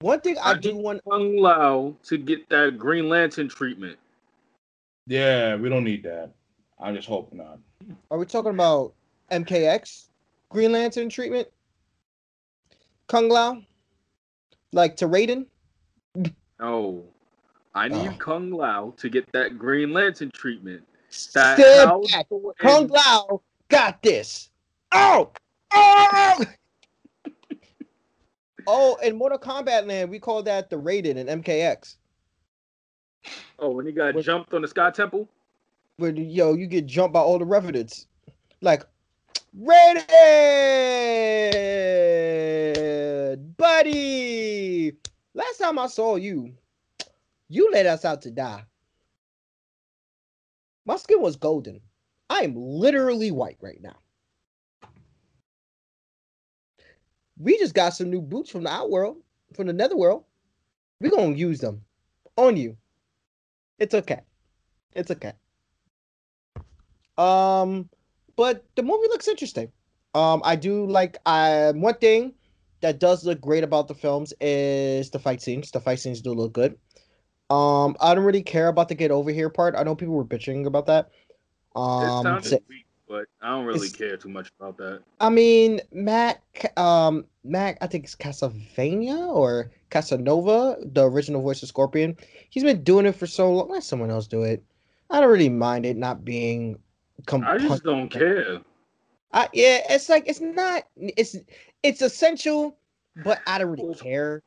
one thing I I do want. Kung Lao to get that Green Lantern treatment. Yeah, we don't need that. I just hope not. Are we talking about MKX Green Lantern treatment? Kung Lao? Like to Raiden? No, I need Oh. Kung Lao to get that Green Lantern treatment. That back. Kung Lao got this. Oh! Oh! oh, in Mortal Kombat land, we call that the Raiden in MKX. Oh, when he got What- jumped on the Sky Temple. Where yo, you get jumped by all the revenants. Like, Raiden! Buddy! Last time I saw you, you let us out to die. My skin was golden. I am literally white right now. We just got some new boots from the outworld, from the netherworld. We're gonna use them on you. It's okay. It's okay. Um, but the movie looks interesting. Um, I do like um one thing that does look great about the films is the fight scenes. The fight scenes do look good. Um, I don't really care about the get over here part. I know people were bitching about that. It Um, sounded weak, but I don't really care too much about that. I mean, Matt, um, Matt, I think it's Casavania or Casanova, the original voice of Scorpion. He's been doing it for so long. Let someone else do it. I don't really mind it not being. Com- I just don't care. I, yeah, it's like it's not. It's it's essential, but I don't really care.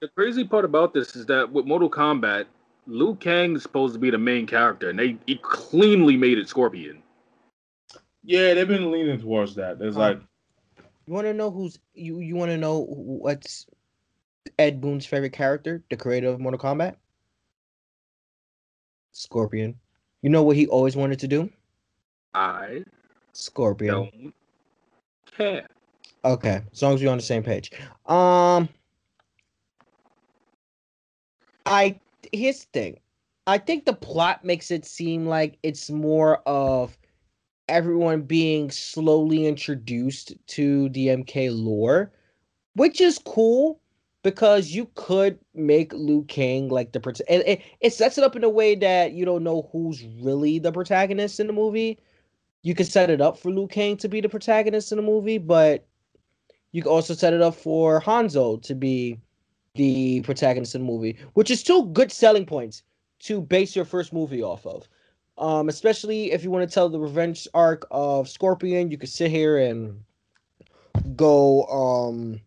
The crazy part about this is that with Mortal Kombat, Liu Kang is supposed to be the main character, and they he cleanly made it Scorpion. Yeah, they've been leaning towards that. There's Um, like, You want to know who's you? You want to know what's Ed Boon's favorite character, the creator of Mortal Kombat? Scorpion. You know what he always wanted to do? I Scorpion. don't care. Okay, as long as we're on the same page. Um, I here's the thing. I think the plot makes it seem like it's more of everyone being slowly introduced to the MK lore, which is cool because you could make Liu Kang like the and it, it sets it up in a way that you don't know who's really the protagonist in the movie. You can set it up for Liu Kang to be the protagonist in the movie, but you can also set it up for Hanzo to be the protagonist in the movie, which is two good selling points to base your first movie off of. Um, especially if you want to tell the revenge arc of Scorpion, you could sit here and go um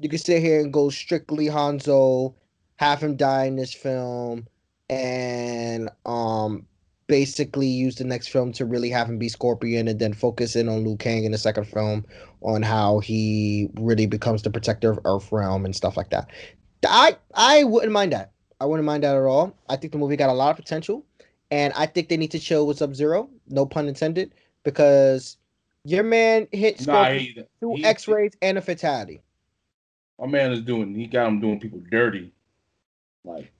you could sit here and go strictly Hanzo, have him die in this film, and um basically use the next film to really have him be Scorpion and then focus in on Liu Kang in the second film on how he really becomes the protector of Earth Realm and stuff like that. I I wouldn't mind that. I wouldn't mind that at all. I think the movie got a lot of potential, and I think they need to chill with Sub Zero. No pun intended, because your man hit nah, he, two he- X rays and a fatality. My man is doing. He got him doing people dirty. Like,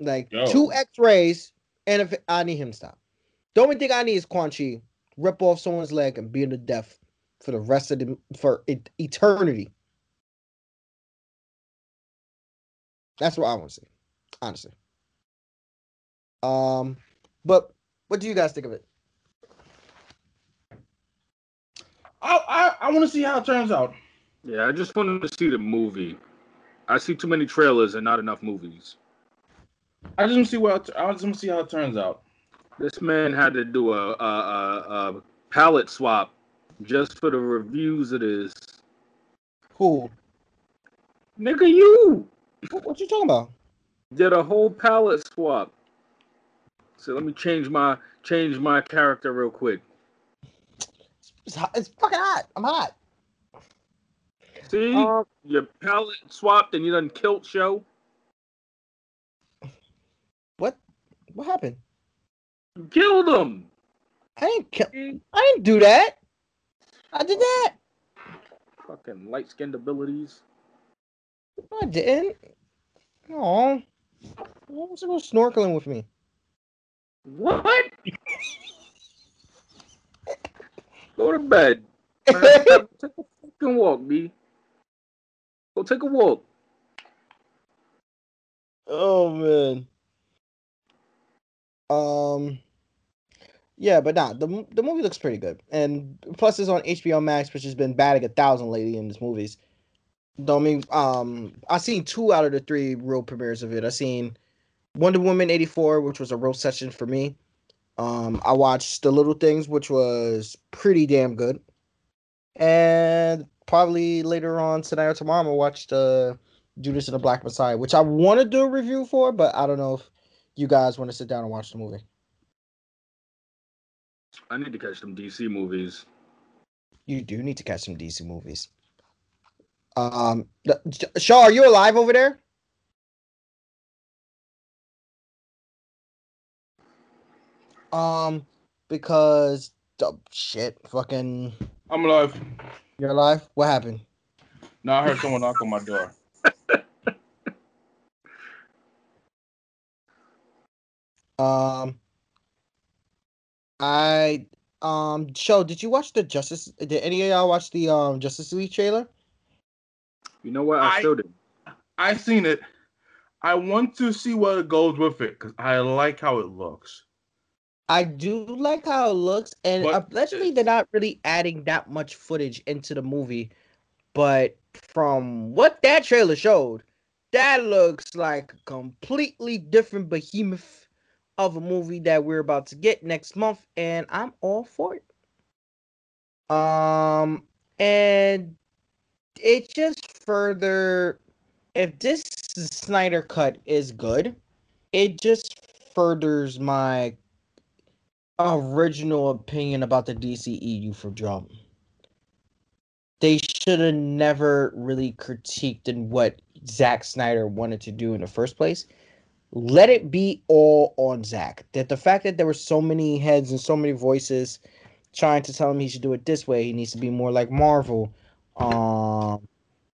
Like Yo. two X rays and a fa- I need him to stop. The only thing I need is Quan Chi rip off someone's leg and be in the death for the rest of the for eternity. That's what I want to see, honestly. Um, but what do you guys think of it? I I, I want to see how it turns out. Yeah, I just wanted to see the movie. I see too many trailers and not enough movies. I just want to see what. I just want to see how it turns out. This man had to do a, a, a, a palette swap just for the reviews of this. Who? Nigga, you What, what you talking about? did a whole palette swap. So let me change my change my character real quick. It's, hot, it's fucking hot. I'm hot. See, Um, your palette swapped and you done kilt show. what? What happened? You killed him. I didn't kill. I didn't do that. I did that. Fucking light skinned abilities. No, I didn't. Oh, what's go snorkeling with me? What? Go to bed. Man, take a fucking walk, B. Go take a walk. oh man. Um. Yeah, but nah, the the movie looks pretty good, and plus it's on HBO Max, which has been batting a thousand lately in its movies. Don't mean um I seen two out of the three real premieres of it. I seen Wonder Woman 84, which was a real session for me. Um I watched The Little Things, which was pretty damn good. And probably later on tonight or tomorrow I'm gonna watch the Judas and the Black Messiah, which I want to do a review for, but I don't know if you guys want to sit down and watch the movie. I need to catch some DC movies. You do need to catch some DC movies. Um, the- Shaw, are you alive over there? Um, because the shit, fucking, I'm alive. you're alive. What happened? Now I heard someone knock on my door. Um, I um, show. Did you watch the Justice? Did any of y'all watch the um Justice League trailer? You know what? I, I- still did. I seen it. I want to see what it goes with it because I like how it looks. I do like how it looks, and But- allegedly they're not really adding that much footage into the movie. But from what that trailer showed, that looks like a completely different behemoth of a movie that we're about to get next month, and I'm all for it. Um, and it just further, if this Snyder cut is good, it just furthers my original opinion about the DCEU for Drum. They should have never really critiqued in what Zack Snyder wanted to do in the first place. Let it be all on Zack. That the fact that there were so many heads and so many voices trying to tell him he should do it this way, he needs to be more like Marvel. Um,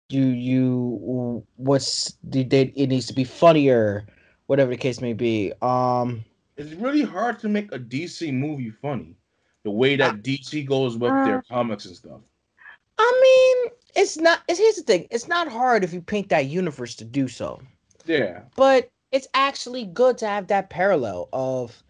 you you what's the date? it needs to be funnier, whatever the case may be. Um, It's really hard to make a DC movie funny. The way that DC goes with their comics and stuff. I mean, it's not. It's, here's the thing: it's not hard if you paint that universe to do so, Yeah. but it's actually good to have that parallel of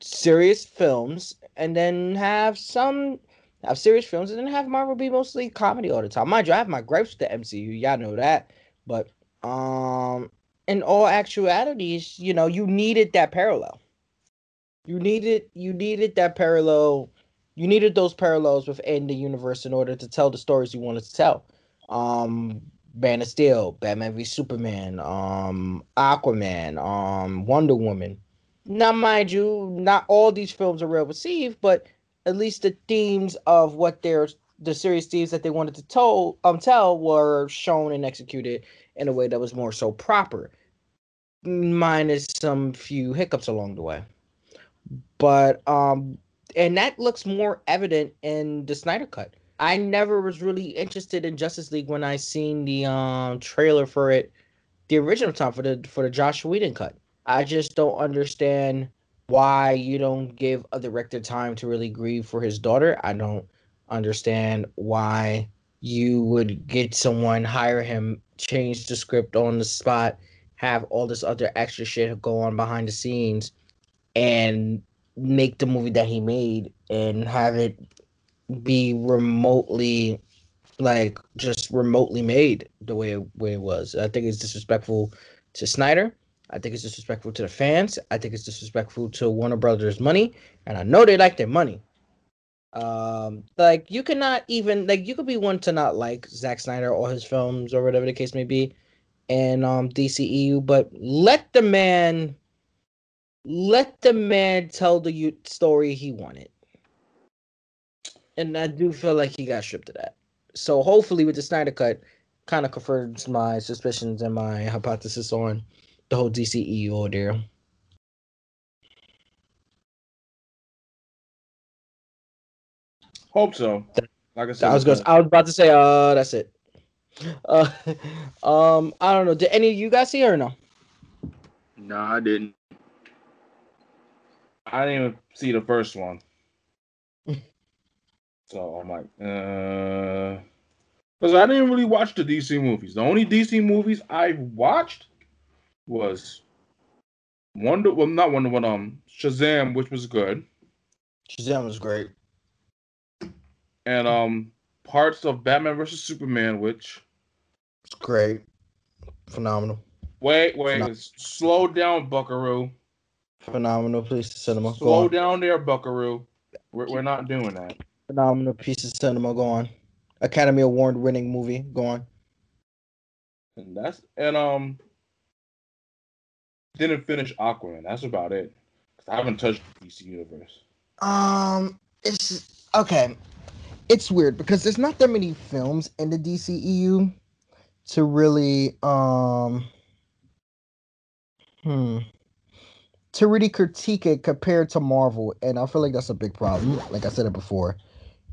serious films and then have some have serious films and then have Marvel be mostly comedy all the time. Mind you, I have my gripes with the MCU. Y'all know that, but um, in all actualities, you know, you needed that parallel. You needed you needed that parallel you needed those parallels within the universe in order to tell the stories you wanted to tell. Um, Man of Steel, Batman v Superman, um, Aquaman, um, Wonder Woman. Now, mind you, not all these films are well received, but at least the themes of what they're the serious themes that they wanted to tell um tell were shown and executed in a way that was more so proper, minus some few hiccups along the way. But um, and that looks more evident in the Snyder cut. I never was really interested in Justice League when I seen the um trailer for it, the original time for the for the Joss Whedon cut. I just don't understand why you don't give a director time to really grieve for his daughter. I don't understand why you would get someone, hire him, change the script on the spot, have all this other extra shit go on behind the scenes, and make the movie that he made and have it be remotely like just remotely made the way it, way it was. I think it's disrespectful to Snyder. I think it's disrespectful to the fans. I think it's disrespectful to Warner Brothers money, and I know they like their money. Um, like you cannot even like you could be one to not like Zack Snyder or his films or whatever the case may be, and um DCEU, but let the man let the man tell the story he wanted. And I do feel like he got stripped of that. So hopefully with the Snyder cut, kind of confirms my suspicions and my hypothesis on the whole DCEU ordeal. Hope so. Like I said, I was going I was about to say, uh that's it. Uh um I don't know. Did any of you guys see her or no? No, I didn't. I didn't even see the first one. so I'm like, uh, because I didn't really watch the DC movies. The only DC movies I watched was Wonder, well, not Wonder, but um, Shazam, which was good, Shazam was great. and um, parts of Batman versus Superman, which it's great, phenomenal, Wait, wait, No. slow down, Buckaroo. phenomenal piece of cinema. Go Slow down there, Buckaroo. We're, we're not doing that. Phenomenal piece of cinema. Go on. Academy Award winning movie. Go on. And that's and um didn't finish Aquaman. That's about it. I haven't touched DC universe. Um, it's okay. It's weird because there's not that many films in the DCEU to really um hmm to really critique it compared to Marvel, and I feel like that's a big problem. Like I said it before,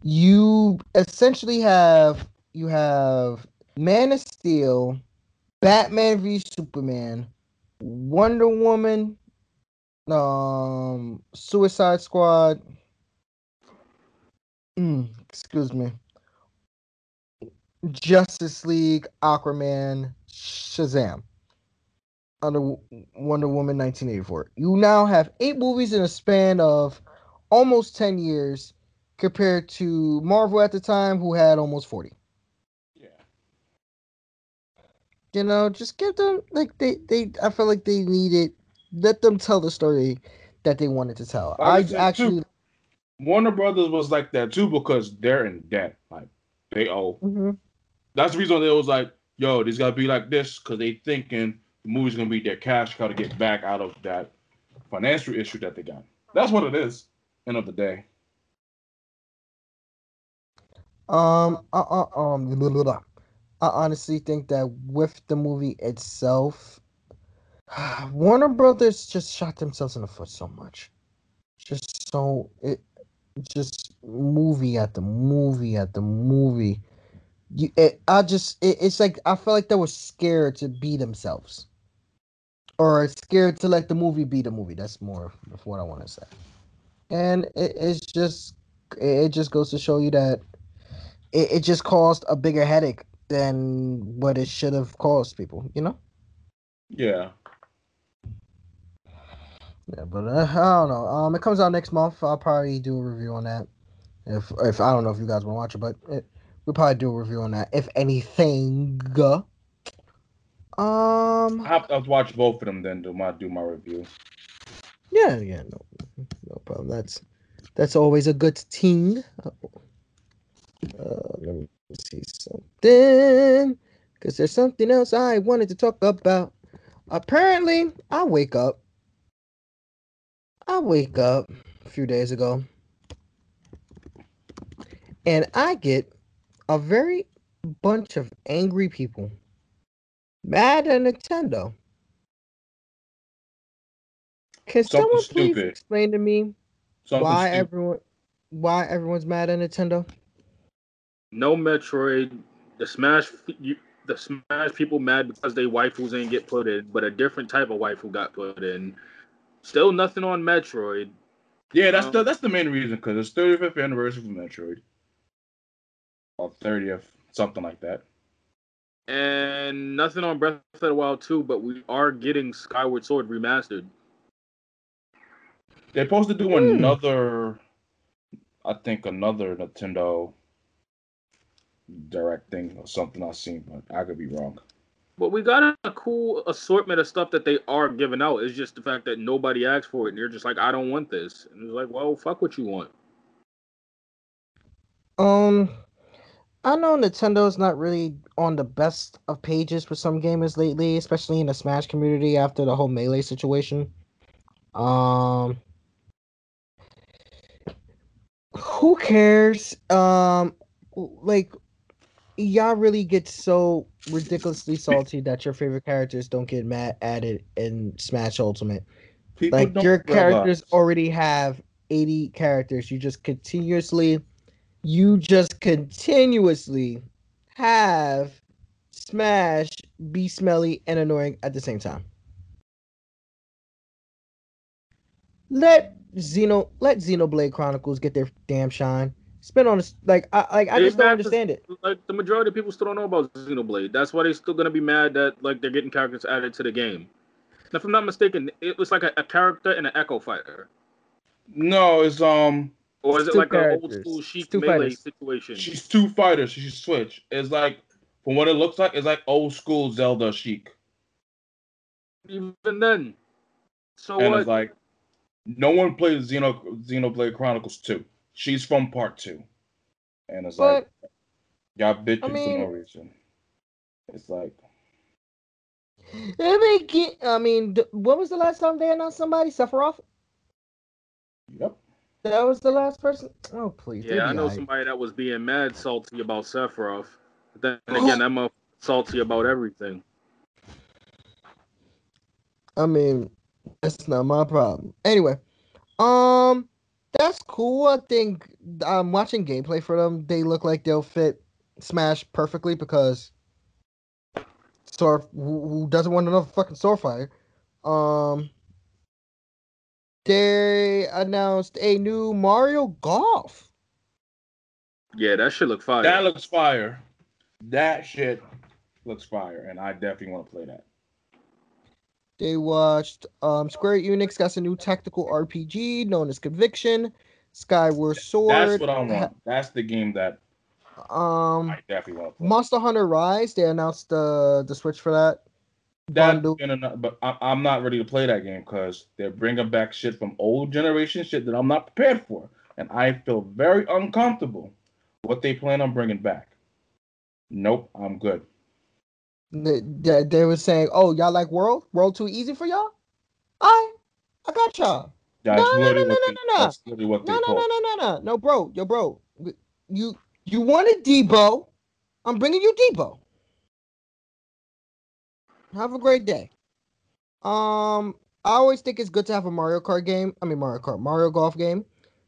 you essentially have you have Man of Steel, Batman v Superman, Wonder Woman, um, Suicide Squad. Mm, excuse me. Justice League, Aquaman, Shazam. Under Wonder Woman 1984. You now have eight movies in a span of almost 10 years compared to Marvel at the time, who had almost 40. Yeah. You know, just give them like they they I feel like they needed let them tell the story that they wanted to tell. Like I actually too. Warner Brothers was like that too because they're in debt. Like they owe. Mhm. That's the reason they was like, yo, this gotta be like this because they thinking the movie's gonna be their cash cow to get back out of that financial issue that they got. That's what it is. End of the day. Um, uh, uh, um. I honestly think that with the movie itself, Warner Brothers just shot themselves in the foot so much. Just so it, just movie at the movie at the movie. You, it, I just, it, it's like I feel like they were scared to be themselves, or scared to let the movie be the movie. That's more of what I want to say. And it, it's just, it just goes to show you that it, it just caused a bigger headache than what it should have caused people, you know? Yeah. Yeah, but uh, I don't know. Um, it comes out next month. I'll probably do a review on that. If if I don't know if you guys want to watch it, but it, we'll probably do a review on that. If anything, um, I have to watch both of them then do my do my review. yeah, yeah, no, no problem. That's that's always a good thing. Uh, let me see something, because there's something else I wanted to talk about. Apparently, I wake up. I wake up a few days ago, and I get a very bunch of angry people mad at Nintendo. Can Something someone please stupid. explain to me Something why stupid. everyone why everyone's mad at Nintendo? No Metroid. The Smash, you, the Smash people mad because they waifus ain't get put in, but a different type of waifu got put in. Still nothing on Metroid. Yeah, that's Um, the that's the main reason because it's 35th anniversary of Metroid, or 30th, something like that. And nothing on Breath of the Wild 2, but we are getting Skyward Sword remastered. They're supposed to do Hmm. another, I think another Nintendo direct thing or something I've seen, but I could be wrong. But we got a cool assortment of stuff that they are giving out. It's just the fact that nobody asked for it, and you're just like, I don't want this. And it's like, well, fuck what you want. Um, I know Nintendo's not really on the best of pages for some gamers lately, especially in the Smash community after the whole melee situation. Um, who cares? Um, like, y'all really get so ridiculously salty that your favorite characters don't get mad added in Smash Ultimate. People like your realize- characters already have 80 characters you just continuously you just continuously have smash be smelly and annoying at the same time let Xeno let Xenoblade Chronicles get their damn shine. Spin on this like I like I just don't have to- understand it. Like the majority of people still don't know about Xenoblade. That's why they're still gonna be mad that like they're getting characters added to the game. And if I'm not mistaken, it was like a, a character and an Echo Fighter, No, it's um, or is it two like an old school Sheik two melee fighters. situation? she's two fighters. She's switch. It's like from what it looks like, it's like old school Zelda Sheik. Even then, so and what? it's like no one played Xeno Xenoblade Chronicles 2. She's from part two. And it's But like y'all bitching I for no reason. It's like I mean, ge- I mean, when was the last time they announced somebody? Sephiroth? yep. That was the last person. Oh please. yeah, I know aight. somebody that was being mad salty about Sephiroth. But then again, that motherfucker salty about everything. I mean, that's not my problem. Anyway, um, that's cool. I think I'm watching gameplay for them. They look like they'll fit Smash perfectly because Sword who, who doesn't want another fucking Swordfire. Um, they announced a new Mario Golf. Yeah, that shit look fire. That looks fire. That shit looks fire, and I definitely want to play that. They watched um Square Enix got a new tactical RPG known as Conviction, Skyward Sword. That's what I want. That's the game that Um, I definitely want. Monster Hunter Rise. They announced the the Switch for that. That, ano- but I, I'm not ready to play that game because they're bringing back shit from old generation shit that I'm not prepared for, and I feel very uncomfortable what they plan on bringing back. Nope, I'm good. They, they, they were saying, "Oh, y'all like World? World too easy for y'all? I, I got y'all. That's No, no, no, no, no, no. That's literally what No, they no, no, no, no, no, no, bro, yo, bro, you you wanted Debo. I'm bringing you Debo. Have a great day. Um, I always think it's good to have a Mario Kart game. I mean Mario Kart, Mario Golf game,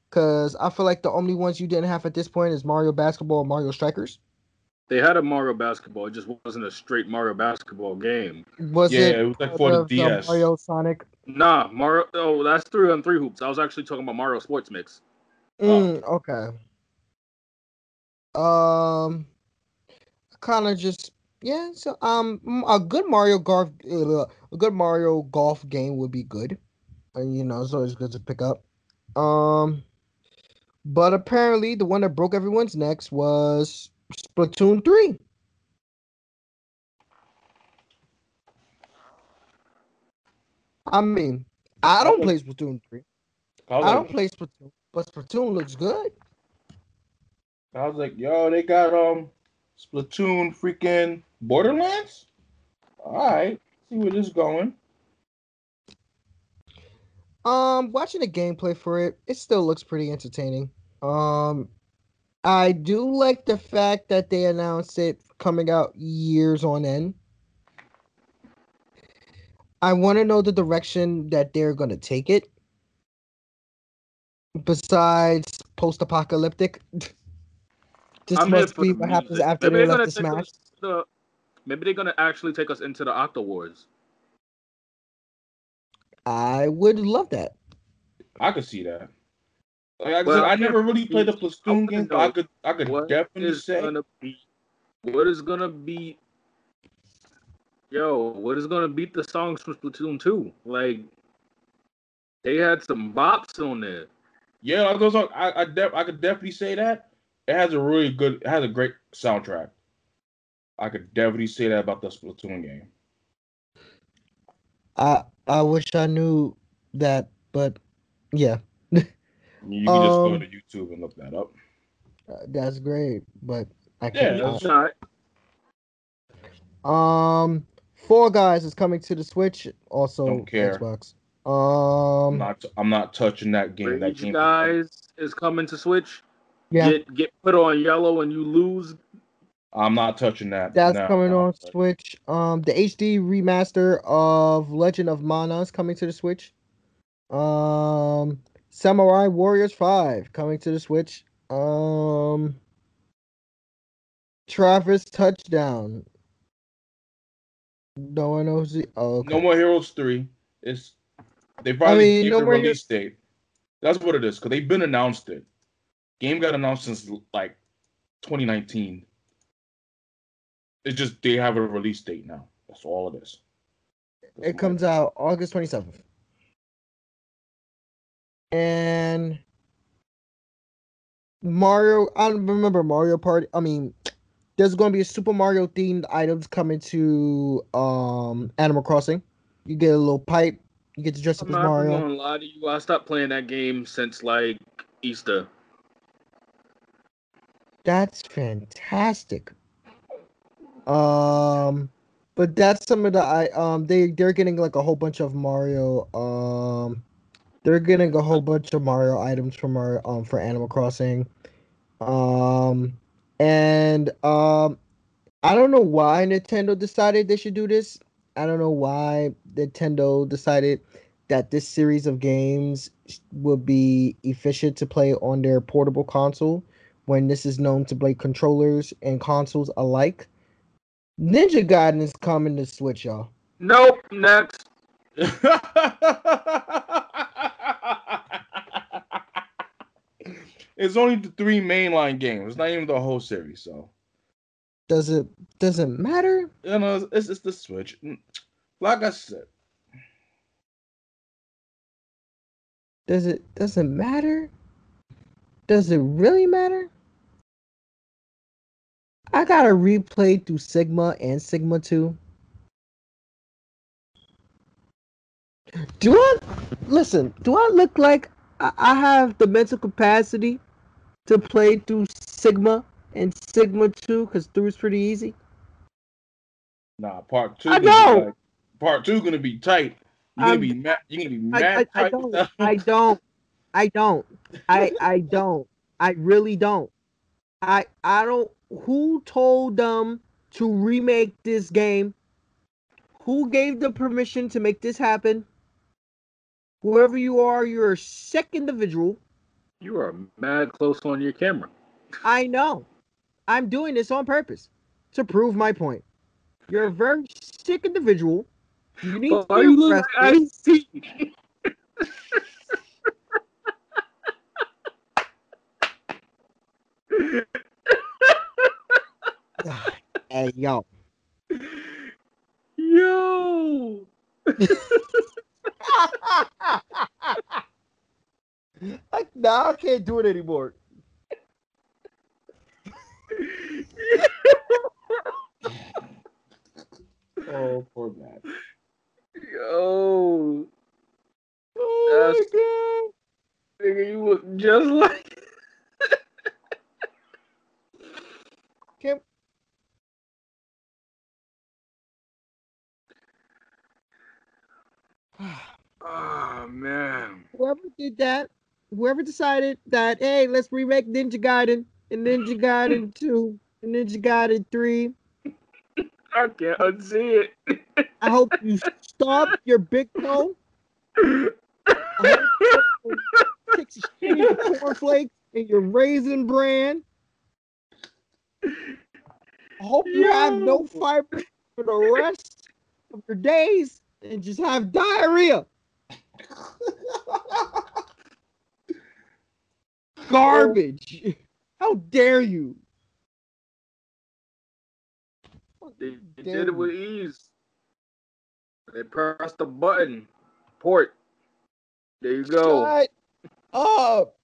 because I feel like the only ones you didn't have at this point is Mario Basketball, and Mario Strikers. They had a Mario basketball. It just wasn't a straight Mario basketball game. Was Yeah, it? it was like part for the of DS. Mario Sonic. Nah, Mario. Oh, that's three on three hoops. I was actually talking about Mario Sports Mix. Mm, okay. Um, kind of just yeah. So um, a good Mario golf, uh, a good Mario golf game would be good, and you know it's always good to pick up. Um, but apparently the one that broke everyone's necks was Splatoon three. I mean, I don't play Splatoon three. I was, I don't play Splatoon, but Splatoon looks good. I was like, yo, they got um Splatoon freaking Borderlands. All right, see where this is going. Um, watching the gameplay for it, it still looks pretty entertaining. Um, I do like the fact that they announced it coming out years on end. I want to know the direction that they're gonna take it. Besides post-apocalyptic, this I'm here must for be the what happens after Maybe they they're left the gonna Smash. take us to the- maybe they're gonna actually take us into the Octo Wars. I would love that. I could see that. Like I Well, I never really played the I Splatoon wanna game, but I could I could What definitely say gonna be? What is gonna be? Yo, what is gonna beat the songs from Splatoon 2? Like, they had some bops on there. yeah, like those are, I I, def, I could definitely say that it has a really good, it has a great soundtrack. I could definitely say that about the Splatoon game. I I wish I knew that, but yeah. You can just go Um, to YouTube and look that up. Uh, That's great, but I can't. Yeah, that's- Not um, Fall Guys is coming to the Switch, also Don't care. Xbox. I'm Um, not I'm not touching that game. That game. Guys is coming to Switch. yeah, Get get put on yellow and you lose. I'm not touching that. that's No, coming no. on Switch. Um, the HD remaster of Legend of Mana is coming to the Switch. Um, Samurai Warriors Five coming to the Switch. Um, Travis Touchdown. No one knows the. Oh, okay. No more Heroes three. It's they probably mean, No the release date. That's what it is because they've been announced it. Game got announced since like 2019. It's just they have a release date now. That's all it is. It comes out August 27th. And Mario, I don't remember Mario Party. I mean, there's going to be a Super Mario themed items coming to um Animal Crossing. You get a little pipe. You get to dress up I'm as not Mario. gonna lie to you. I stopped playing that game since like Easter. That's fantastic. Um, but that's some of the I um they they're getting like a whole bunch of Mario um they're getting a whole bunch of Mario items from our um for Animal Crossing. Um and um I don't know why Nintendo decided they should do this. I don't know why Nintendo decided that this series of games would be efficient to play on their portable console when this is known to play controllers and consoles alike. Ninja Gaiden is coming to Switch, y'all. Nope. Next. it's only the three mainline games. It's not even the whole series. So Does it does it matter? you know, it's it's the Switch. Mm, Like I said, Does it does it matter? Does it really matter? I gotta replay through Sigma and Sigma 2. Do I listen? Do I look like I, I have the mental capacity to play through Sigma and Sigma 2? Because 3 is pretty easy. nah. Part two. I know. like- part two gonna be tight. You're gonna I'm- be mad. You're gonna be mad I, I tight. don't. I don't. I don't. I I don't. I really don't. I I don't. Who told them to remake this game? Who gave the permission to make this happen? Whoever you are, you're a sick individual. You are mad close on your camera. I know. I'm doing this on purpose to prove my point. You're a very sick individual. You need to be arrested. IC? Hey yo. Yo. I, nah, I can't do it anymore. Oh, poor man. Yo. Oh That's- my Nigga, you look just like. Can't- god. Oh man. whoever did that, whoever decided that, hey, let's remake Ninja Gaiden and Ninja Gaiden 2 and Ninja Gaiden 3, I can't unsee it. I hope you stop your big toe. I hope you take some your cornflakes and your raisin bran. I hope you have no fiber for the rest of your days and just have diarrhea. Garbage. How dare you? They, they did it with ease. They pressed the button. Port. There you go. Shut up.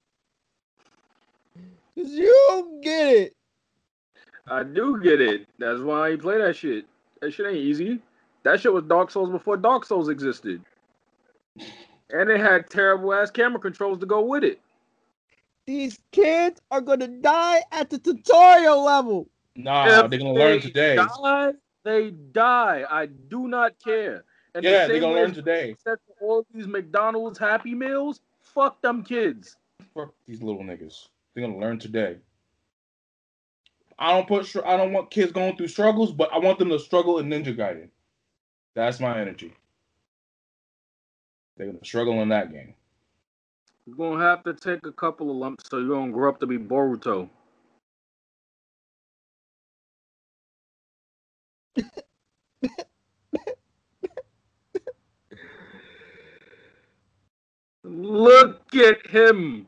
Cause you don't get it. I do get it. That's why I play that shit. That shit ain't easy. That shit was Dark Souls before Dark Souls existed. And it had terrible ass camera controls to go with it. These kids are gonna die at the tutorial level. Nah, If they're gonna learn they today. Die, they die. I do not care. And the Yeah, they're gonna learn today. said for all these McDonald's Happy Meals, fuck them kids. Fuck these little niggas. They're gonna learn today. I don't put. I don't want kids going through struggles, but I want them to struggle in Ninja Gaiden. That's my energy. They're gonna struggle in that game. You're gonna have to take a couple of lumps so you're gonna grow up to be Boruto. Look at him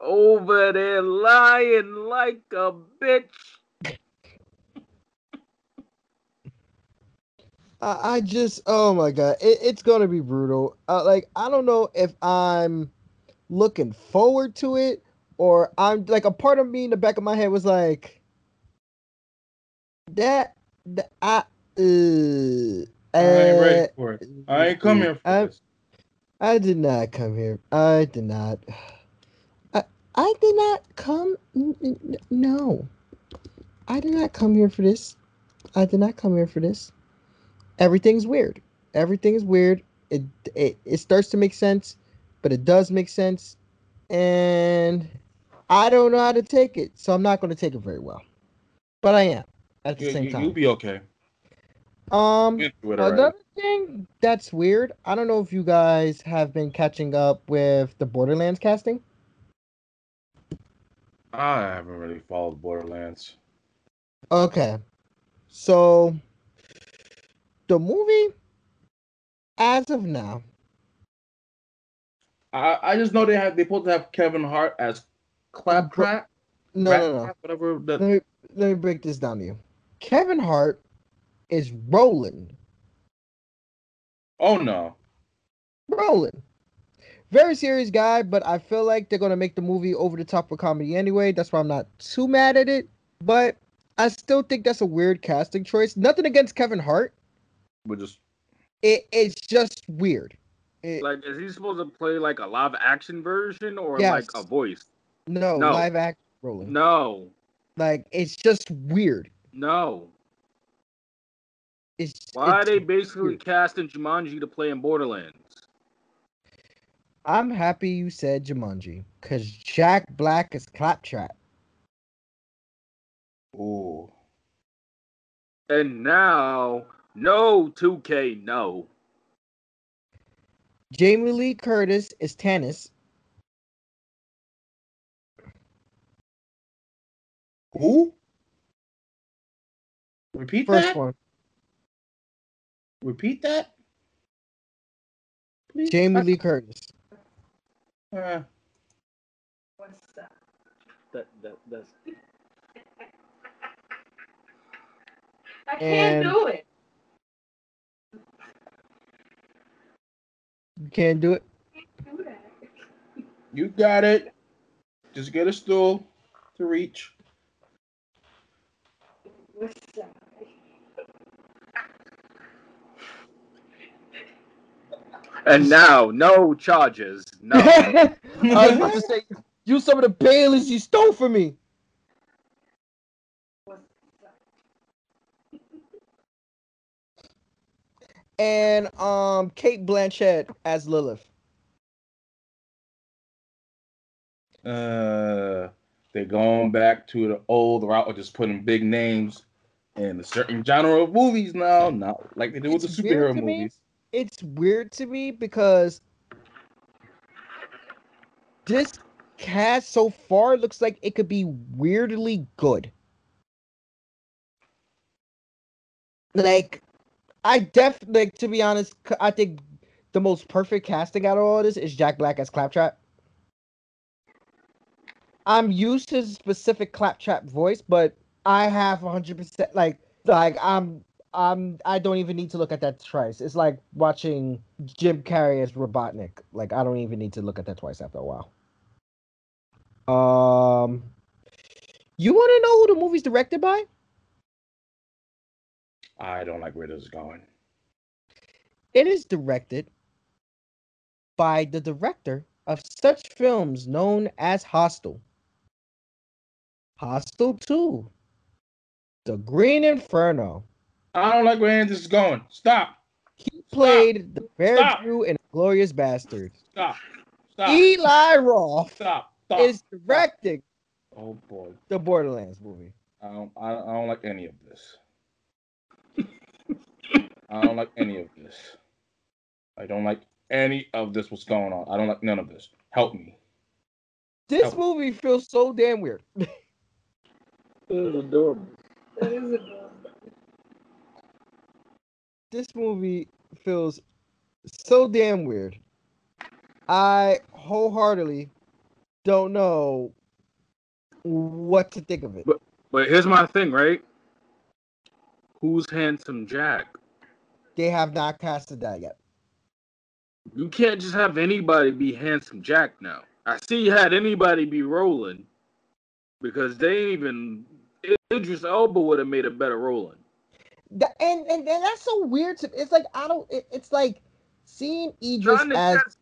over there lying like a bitch. I, I just, oh my god, it, it's gonna be brutal. Uh, like, I don't know if I'm looking forward to it or I'm like a part of me in the back of my head was like, that, that I, uh, I ain't ready uh, for it. I ain't come here for I- this. I did not come here. I did not. I, I did not come. No. I did not come here for this. I did not come here for this. Everything's weird. Everything is weird. It, it it starts to make sense, but it does make sense, and I don't know how to take it, so I'm not going to take it very well. But I am at the You, same you, time. will be okay. um, Get through it already. Another thing that's weird. I don't know if you guys have been catching up with the Borderlands casting. I haven't really followed Borderlands. Okay. So the movie as of now, I, I just know they have they supposed to have Kevin Hart as Claptrap. no Rat no no. Whatever. That, Let me let me break this down to you. Kevin Hart is Roland. oh no. Roland. Very serious guy, but I feel like they're gonna make the movie over the top for comedy anyway. That's why I'm not too mad at it. But I still think that's a weird casting choice. Nothing against Kevin Hart. We're just It it's just weird. It- Like, is he supposed to play like a live action version or Yes. like a voice? no, no. live action Roland. No, Like it's just weird. no. It's Why are it's they basically weird. casting Jumanji to play in Borderlands? I'm happy you said Jumanji because Jack Black is Claptrap. ooh. And now, no 2K, no. Jamie Lee Curtis is Tannis. Who? Repeat First that. one. Repeat that. Please. Jamie Lee Curtis. Uh, What's that? That, that, that's I can't And- do it. You can't do it. You got it. Just get a stool to reach. And now, no charges. No. I was about to say, use some of the Baileys you stole from me. What's that? And um, Cate Blanchett as Lilith. Uh, they're going back to the old route of just putting big names in a certain genre of movies now, not like they do with the It's superhero to me. movies. It's weird to me because this cast so far looks like it could be weirdly good. Like, I def like to be honest, I think the most perfect casting out of all this is Jack Black as Claptrap. I'm used to his specific Claptrap voice, but I have 100% like like I'm I'm I don't even need to look at that twice. It's like watching Jim Carrey as Robotnik. Like I don't even need to look at that twice after a while. Um, you want to know who the movie's directed by? I don't like where this is going. It is directed by the director of such films known as Hostel, Hostel 2, The Green Inferno. I don't like where this is going. Stop. He played the Bear Stop. Jew in Glorious Bastard. Stop. Stop. Eli Roth Stop. Stop. is directing oh boy. the Borderlands movie. I don't, I, I don't like any of this. I don't like any of this. I don't like any of this. What's going on? I don't like none of this. Help me. This Oh. movie feels so damn weird. This is adorable. That is adorable. this movie feels so damn weird. I wholeheartedly don't know what to think of it. But But here's my thing, right? Who's Handsome Jack? They have not casted that yet. You can't just have anybody be Handsome Jack now. I see you had anybody be Roland because they ain't even Idris Elba would have made a better Roland. That, and, and and that's so weird to it's like I don't it, it's like seeing Idris as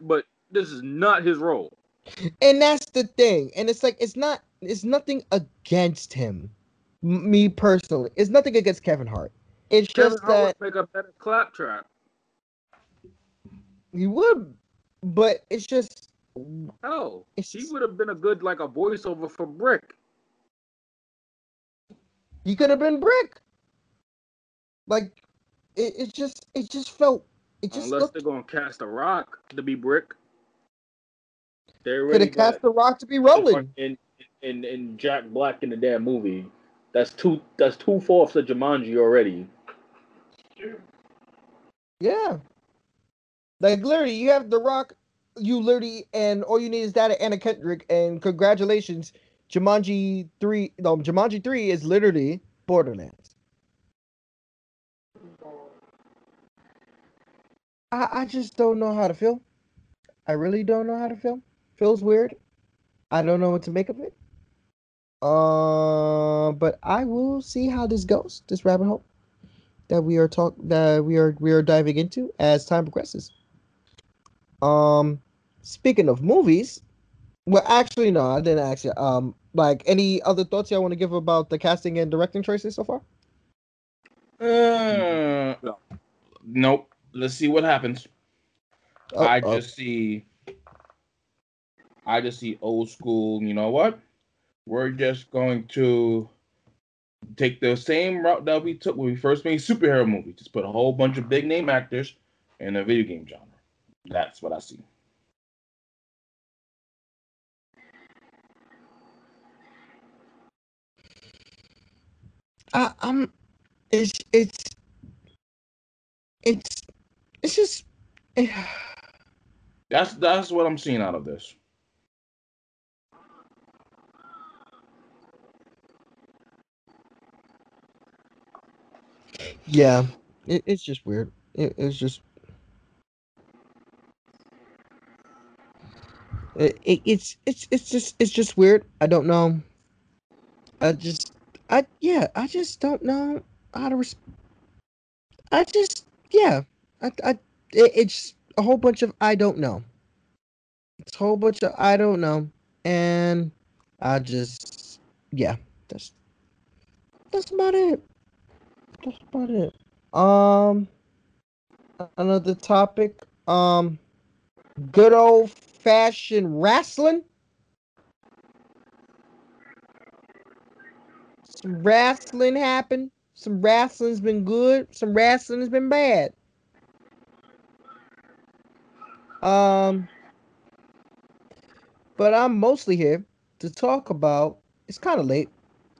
but this is not his role. and that's the thing and it's like it's not it's nothing against him me personally it's nothing against Kevin Hart it's Kevin just Hart that make a better claptrap. he would but it's just Oh, It's he would have been a good like a voiceover for Brick. he could have been Brick like it, it just it just felt it just Unless looked they're gonna cast a Rock to be Brick. They could have cast the rock to be Roland in, in in Jack Black in the damn movie. That's two. That's two fourths of Jumanji already. Yeah. Like literally, you have The Rock, you literally, and all you need is that Anna Kendrick, and congratulations, Jumanji three. No, Jumanji three is literally Borderlands. I I just don't know how to feel. I really don't know how to feel. Feels weird. I don't know what to make of it. Uh, but I will see how this goes. This rabbit hole that we are talk that we are we are diving into as time progresses. Um, speaking of movies, well, actually, no, I didn't actually. Um, like any other thoughts y'all want to give about the casting and directing choices so far? Uh, No. nope. Let's see what happens. Oh, I oh. just see. I just see old school. You know what? We're just going to take the same route that we took when we first made superhero movies. Just put a whole bunch of big name actors in a video game genre. That's what I see. I, I'm. It's it's it's it's just. That's that's what I'm seeing out of this. Yeah, it, it's just weird. It, it's just. It, it, it's it's it's just it's just weird. I don't know. I just I yeah I just don't know how to. Res- I just yeah I I it, it's a whole bunch of I don't know. It's a whole bunch of I don't know, and I just yeah that's that's about it. That's about it. Um, another topic. Um, good old fashioned wrestling. Some wrestling happened. Some wrestling's been good. Some wrestling has been bad. Um, but I'm mostly here to talk about. It's kind of late.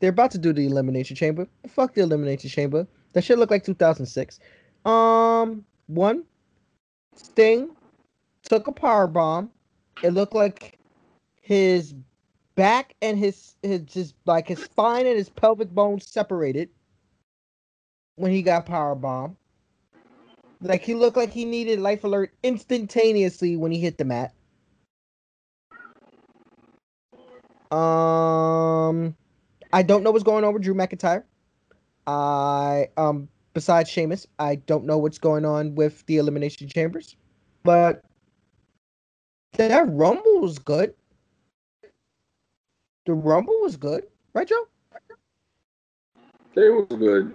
They're about to do the elimination chamber. Fuck the elimination chamber. That shit look like 2006. Um, one, Sting took a power bomb. It looked like his back and his his just like his spine and his pelvic bones separated when he got power bomb. Like he looked like he needed life alert instantaneously when he hit the mat. Um, I don't know what's going on with Drew McIntyre. I um besides Sheamus, I don't know what's going on with the elimination chambers. But that rumble was good. The rumble was good, right, Joe? They was good.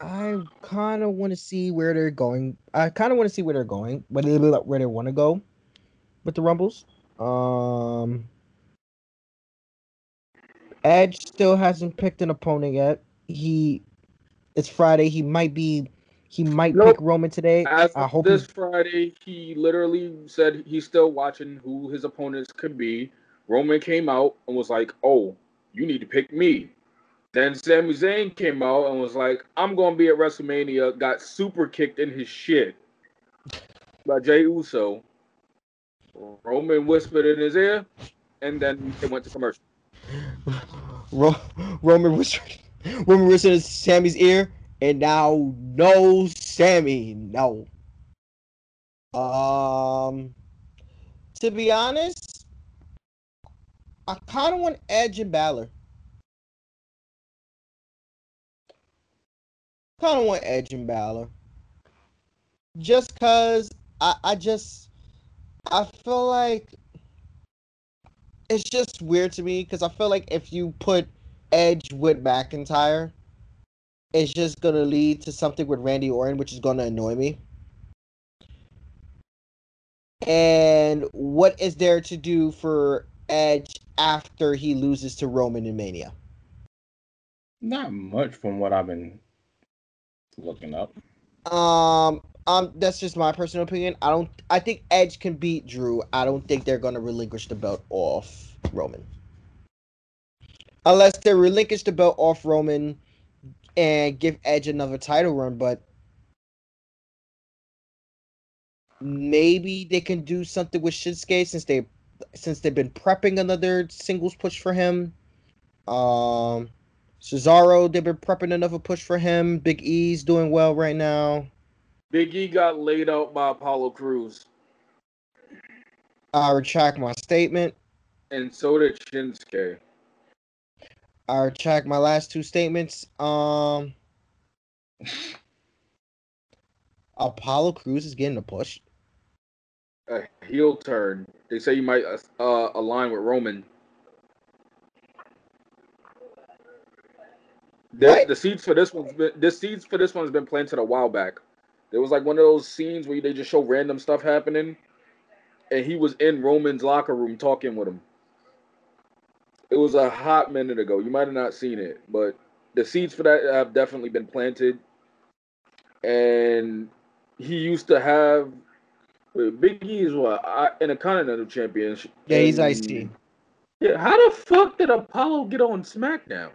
I kind of want to see where they're going. I kind of want to see where they're going, where they where they want to go with the rumbles. Um, Edge still hasn't picked an opponent yet. He, it's Friday. He might be, he might Nope. pick Roman today. As I hope this he- Friday, he literally said he's still watching who his opponents could be. Roman came out and was like, "Oh, you need to pick me." Then Sami Zayn came out and was like, "I'm gonna be at WrestleMania." Got super kicked in his shit by Jey Uso. Roman whispered in his ear, and then they went to commercial. Ro- Roman was Roman was in Sami's ear, and now no Sammy, no. Um, to be honest, I kind of want Edge and Balor. Kind of want Edge and Balor. Just cause I, I just I feel like it's just weird to me because I feel like if you put Edge with McIntyre, it's just gonna lead to something with Randy Orton, which is gonna annoy me. And what is there to do for Edge after he loses to Roman in Mania? Not much from what I've been looking up. Um, um, that's just my personal opinion. I don't. I think Edge can beat Drew. I don't think they're gonna relinquish the belt off Roman, unless they relinquish the belt off Roman and give Edge another title run. But maybe they can do something with Shinsuke since they since they've been prepping another singles push for him. Um, Cesaro, they've been prepping another push for him. Big E's doing well right now. Big E got laid out by Apollo Crews, I retract my statement. and so did Shinsuke. I retract my last two statements. Um, Apollo Crews is getting a push. A heel turn. They say you might uh, align with Roman. The, the seeds for this one's been the seeds for this one's been planted a while back. There was like one of those scenes where they just show random stuff happening, and he was in Roman's locker room talking with him. It was a hot minute ago. You might have not seen it, but the seeds for that have definitely been planted. And he used to have wait, Big E is what I, in a continental championship. Yeah, he's and- IC. Yeah, how the fuck did Apollo get on SmackDown?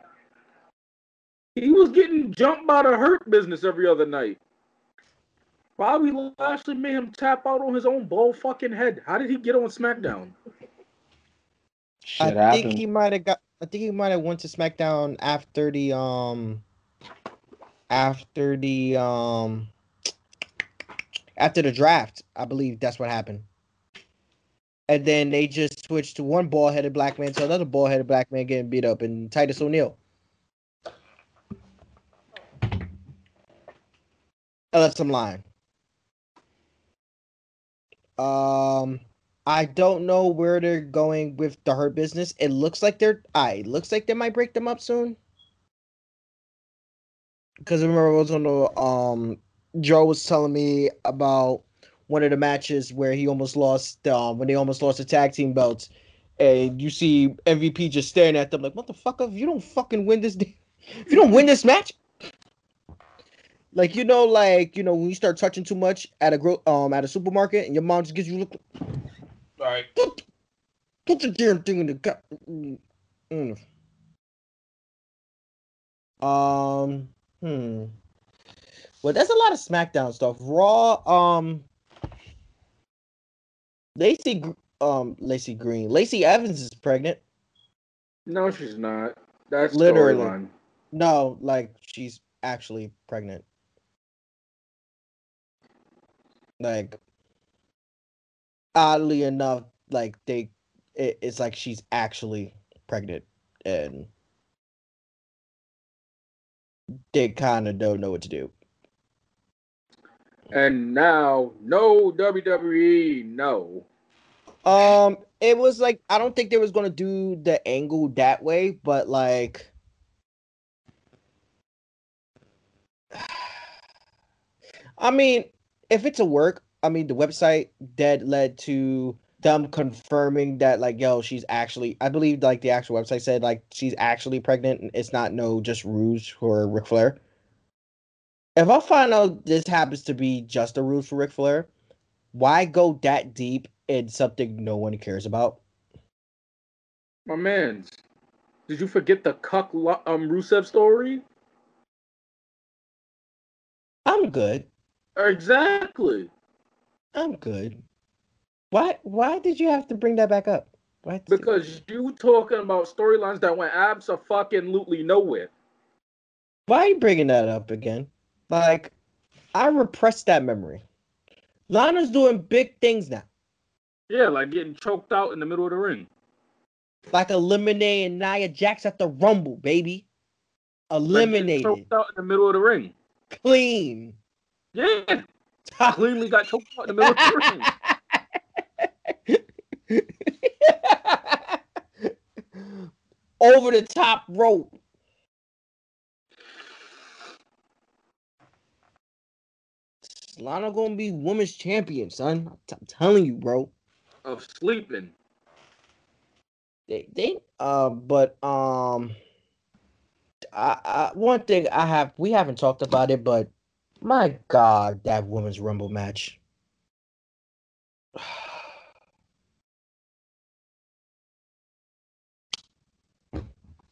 He was getting jumped by the Hurt Business every other night. Bobby Lashley made him tap out on his own ball fucking head. How did he get on SmackDown? Shit I happened. think he might have got. I think he might have went to SmackDown after the um, after the um, after the draft. I believe that's what happened. And then they just switched to one ball headed black man to another ball headed black man getting beat up, and Titus O'Neil. Unless I'm lying. Um, I don't know where they're going with the hurt business. It looks like they're. I looks like they might break them up soon. Because remember I was on the um, Joe was telling me about one of the matches where he almost lost. Um, when they almost lost the tag team belts, and you see MVP just staring at them like, "What the fuck? If you don't fucking win this, if you don't win this match." Like you know, like you know, when you start touching too much at a gro- um at a supermarket, and your mom just gives you a look. All right. Put, put the damn thing in the gut. Mm. Um. Hmm. Well, that's a lot of SmackDown stuff. Raw. Um. Lacey. Gr- Um. Lacey Green. Lacey Evans is pregnant. No, she's not. That's Literally. storyline. No, like she's actually pregnant. Like, oddly enough, like they, it, it's like she's actually pregnant, and they kind of don't know what to do. And now, no WWE, no. Um, it was like I don't think they was gonna do the angle that way, but like, I mean, if it's a work, I mean, the website dead led to them confirming that like, yo, she's actually, I believe like the actual website said like she's actually pregnant. and It's not no just ruse for Ric Flair. If I find out this happens to be just a ruse for Ric Flair, why go that deep in something no one cares about? My man's. Did you forget the cuck um Rusev story? I'm good. Exactly. I'm good. Why why did you have to bring that back up? Why Because you talking about storylines that went absolutely nowhere. why are you bringing that up again? Like I repressed that memory. Lana's doing big things now. Yeah, like getting choked out in the middle of the ring. Like eliminating Nia Jax at the Rumble, baby. Like, Eliminated. choked out in the middle of the ring. Clean. Yeah, cleanly got choked out in the middle of the ring. Over the top rope. Lana gonna be women's champion, son. I'm, t- I'm telling you, bro. Of sleeping. They, they, uh, but um, I, I, one thing I have, we haven't talked about it, but my God, that women's rumble match.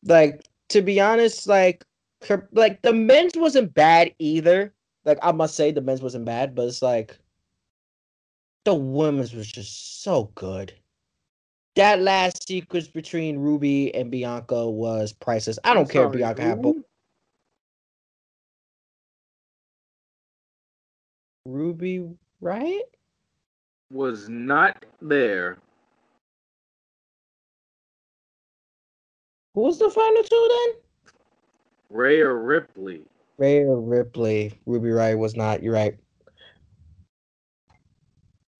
like to be honest, like, her- like the men's wasn't bad either. Like I must say, the men's wasn't bad, but it's like the women's was just so good. That last sequence between Ruby and Bianca was priceless. I don't I'm care if sorry, Bianca had both. Ruby, right? Was not there. Who was the final two then? Rhea Ripley. Rhea Ripley. Ruby Riot was not. You're right.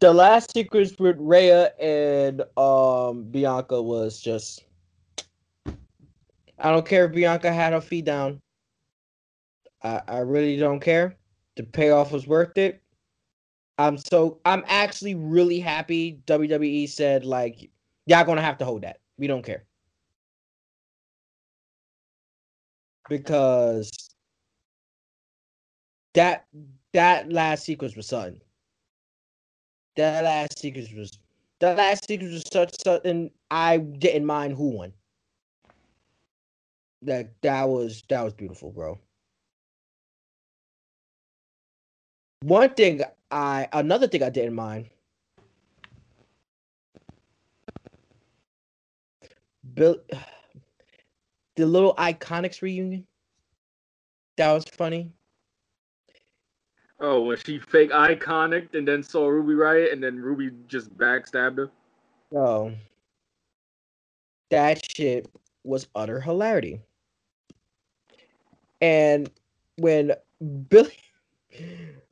The last sequence with Rhea and um Bianca was just. I don't care if Bianca had her feet down. I I really don't care. The payoff was worth it. I'm so I'm actually really happy WWE said like y'all gonna have to hold that. We don't care. Because that that last sequence was something. That last sequence was that last sequence was such something I didn't mind who won. That that was that was beautiful, bro. One thing I another thing I didn't mind. Bill the little iconics reunion. That was funny. Oh, when she fake iconic and then saw Ruby Riot and then Ruby just backstabbed her. Oh, that shit was utter hilarity. And when Billie,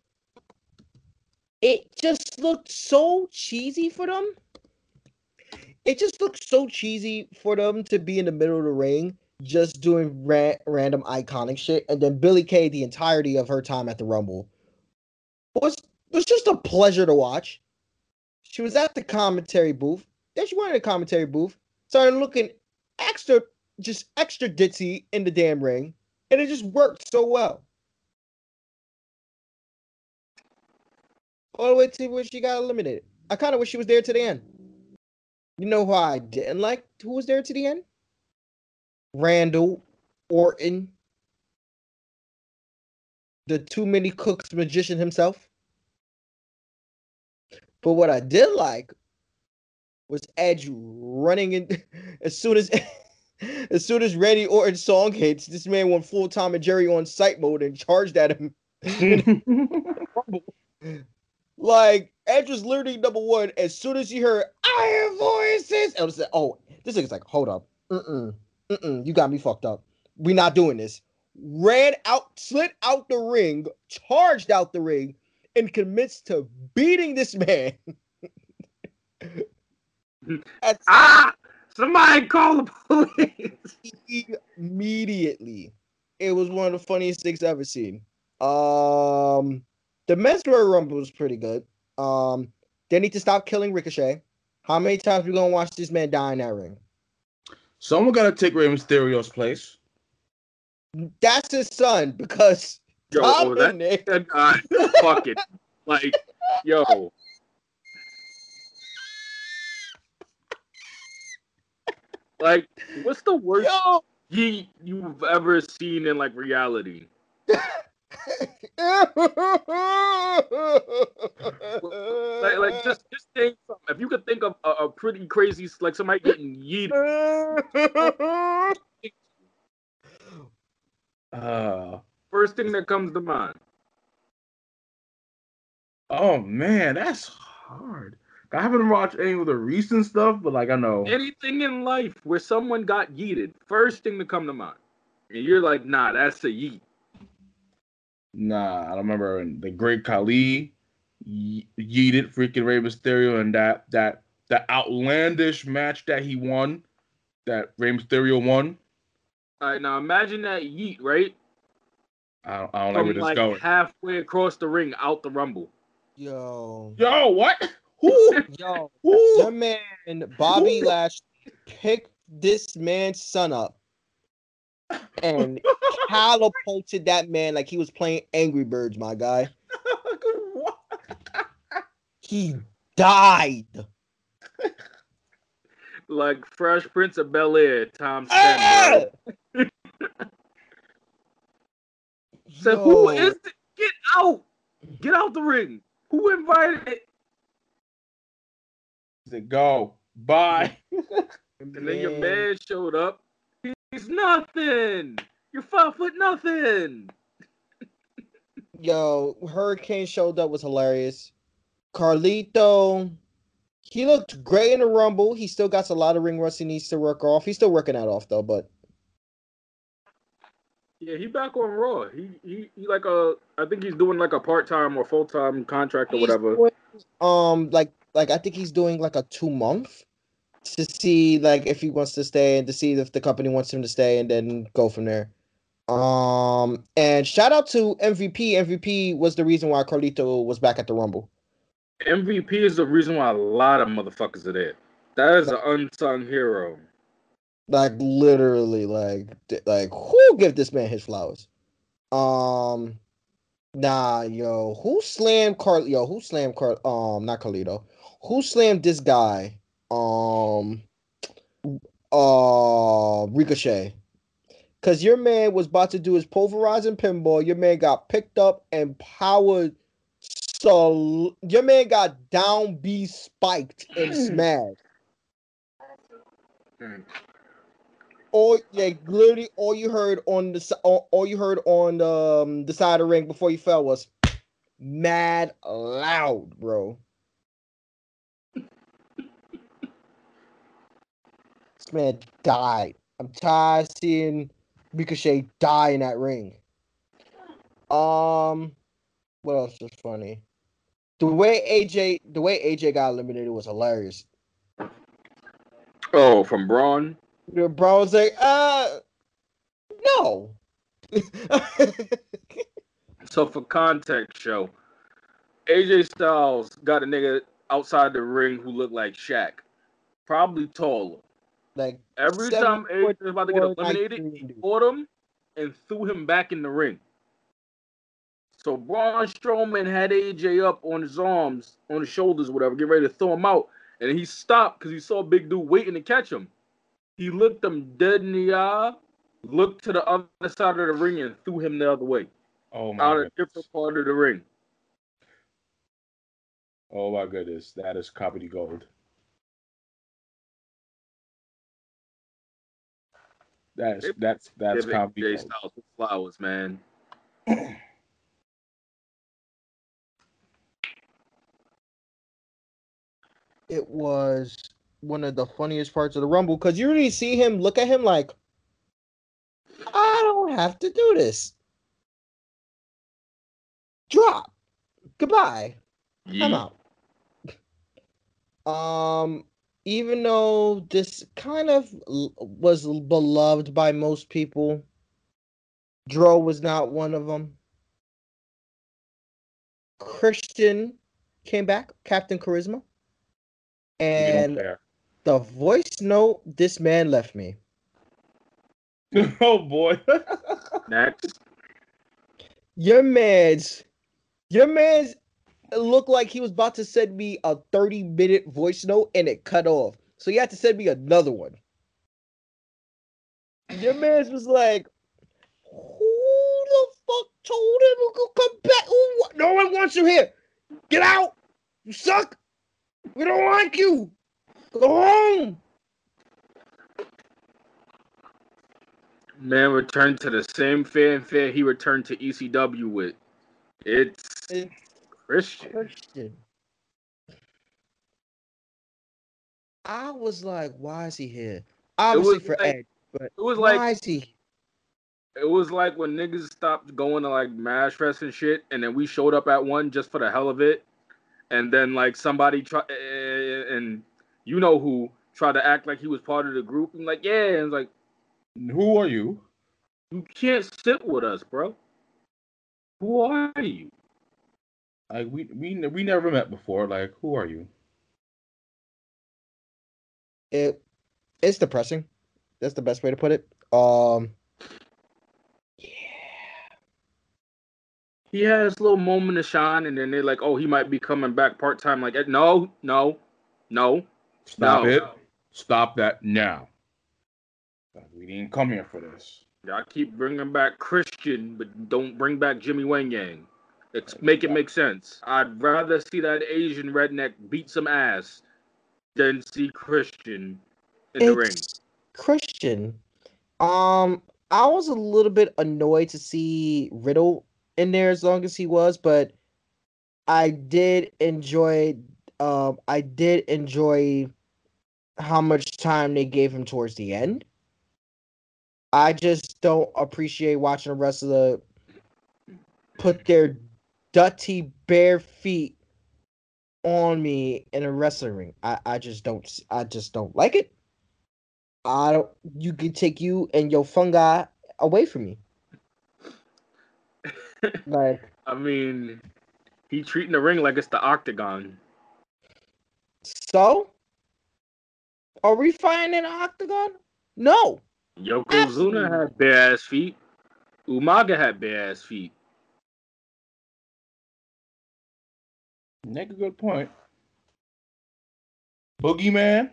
it just looked so cheesy for them. It just looked so cheesy for them to be in the middle of the ring, just doing ra- random iconic shit, and then Billie Kay the entirety of her time at the Rumble was was just a pleasure to watch. She was at the commentary booth. Then she went in the commentary booth, started looking extra, just extra ditzy in the damn ring, and it just worked so well. All the way to where she got eliminated. I kind of wish she was there to the end. You know who I didn't like? Who was there to the end? Randall Orton, the too many cooks magician himself. But what I did like was Edge running in as soon as as soon as Randy Orton's song hits, this man went full Tom and Jerry on sight mode and charged at him. Like Edge was literally number one. As soon as he heard Iron Voices, I was like, "Oh, this nigga's like, hold up, mm mm, you got me fucked up. We not doing this." Ran out, slid out the ring, charged out the ring, and commits to beating this man. Ah! Somebody call the police. immediately. It was one of the funniest things I've ever seen. Um, the men's Royal Rumble was pretty good. Um, they need to stop killing Ricochet. How many times we gonna watch this man die in that ring? Someone got to take Rey Mysterio's place. That's his son because Yo, oh, that, Dominic. that guy, fuck it. Like, yo, like, what's the worst Yo, ye you've ever seen in like reality? Like, like just just think something. If you could think of a, a pretty crazy, like somebody getting yeeted. Uh, First thing that comes to mind. oh man, that's hard. I haven't watched any of the recent stuff, but like I know. Anything in life where someone got yeeted, first thing to come to mind. And you're like, nah, that's a yeet. Nah, I don't remember when the Great Khali ye- yeeted freaking Rey Mysterio and that that that outlandish match that he won, that Rey Mysterio won. All right, now imagine that yeet, right? I don't, I don't know From where this like going. halfway across the ring out the rumble. Yo, Yo, what? Who? yo, Who? your man Bobby Lashley picked this man's son up and catapulted that man like he was playing Angry Birds, my guy. He died. Like Fresh Prince of Bel Air times Ah! So who Yo. is it? Get out! Get out the ring. Who invited it? Said go. Bye. And then your man showed up. He's nothing. You're five foot nothing. Yo, Hurricane showed up was hilarious. Carlito, he looked great in the Rumble. He still got a lot of ring rust he needs to work off. He's still working that off though, but Yeah, he back on Raw. He he, he like a I think he's doing like a part time or full time contract or he's whatever. doing, um, like like I think he's doing like a two month to see like if he wants to stay and to see if the company wants him to stay and then go from there. Um, and shout out to MVP. MVP was the reason why Carlito was back at the Rumble. MVP is the reason why a lot of motherfuckers are there. That is an unsung hero. Like literally, like like who give this man his flowers? Um, nah, yo, who slammed Carl? Yo, who slammed Carl? Um, not Carlito. Who slammed this guy? Um, uh, Ricochet. Cause your man was about to do his pulverizing pinball. Your man got picked up and powered. So your man got down B spiked and smashed. Hmm. all like literally all you heard on the all, all you heard on the, um, the side of the ring before you fell was mad loud, bro. This man died. I'm tired of seeing Ricochet die in that ring. Um, what else was funny? The way AJ, the way AJ got eliminated was hilarious. Oh, from Braun. The was like, uh, no. So for context, show AJ Styles got a nigga outside the ring who looked like Shaq, probably taller. Like Every Seven time AJ foot was about to get eliminated, he caught him and threw him back in the ring. So Braun Strowman had AJ up on his arms, on his shoulders, whatever, get ready to throw him out, and he stopped because he saw Big Dude waiting to catch him. He looked him dead in the eye, looked to the other side of the ring, and threw him the other way, Oh my out a goodness. different part of the ring. Oh my goodness. That is comedy gold. That's that's that's Giving comedy AJ gold. Styles the flowers, man. it was one of the funniest parts of the rumble because you really see him look at him like, I don't have to do this. Drop. Goodbye. I'm out. Um, even though this kind of was beloved by most people, Dro was not one of them. Christian came back, Captain Charisma, and the voice note this man left me. oh boy. Next. Your man's, your man's looked like he was about to send me a 30 minute voice note and it cut off. So he had to send me another one. Your man was like, who the fuck told him to come back? Wa- no one wants you here. Get out. You suck. We don't like you. Go home. Man returned to the same fanfare he returned to ECW with. It's It's Christian. Christian. I was like, why is he here? Obviously for like- Ed, but It was why like is he? it was like when niggas stopped going to like mash fest and shit, and then we showed up at one just for the hell of it, and then like somebody try eh, eh, eh, and you know who tried to act like he was part of the group and like yeah, and like Who are you? you can't sit with us, bro. Who are you? Like we we we never met before. Like who are you? It it's depressing. That's the best way to put it. Um yeah. He had his little moment of shine, and then they're like, "Oh, he might be coming back part time." Like, no, no, no. Stop No. it. Stop that now. We didn't come here for this. Y'all keep bringing back Christian, but don't bring back Jimmy Wang Yang. It's make it make sense. I'd rather see that Asian redneck beat some ass than see Christian in the ring. Christian. Um I was a little bit annoyed to see Riddle in there as long as he was, but I did enjoy um I did enjoy how much time they gave him towards the end. I just don't appreciate watching the rest of the put their dirty bare feet on me in a wrestling ring. I, I just don't I just don't like it. I don't you can take you and your fungi away from me. like I mean, he treating the ring like it's the octagon. so are we fighting in an octagon? No. Yokozuna Absolutely. had bare ass feet. Umaga had bare ass feet. Make a good point. Boogeyman.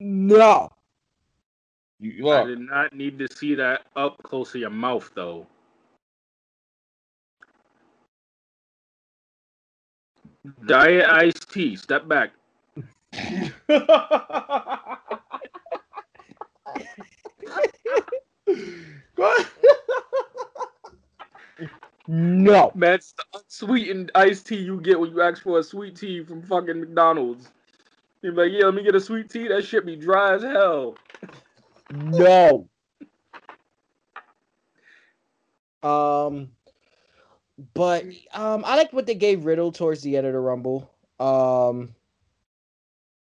No. You I did not need to see that up close to your mouth though. Diet iced tea. Step back. No. Man, it's the unsweetened iced tea you get when you ask for a sweet tea from fucking McDonald's. You're like, yeah, let me get a sweet tea. That shit be dry as hell. No. Um but um I like what they gave Riddle towards the end of the Rumble. Um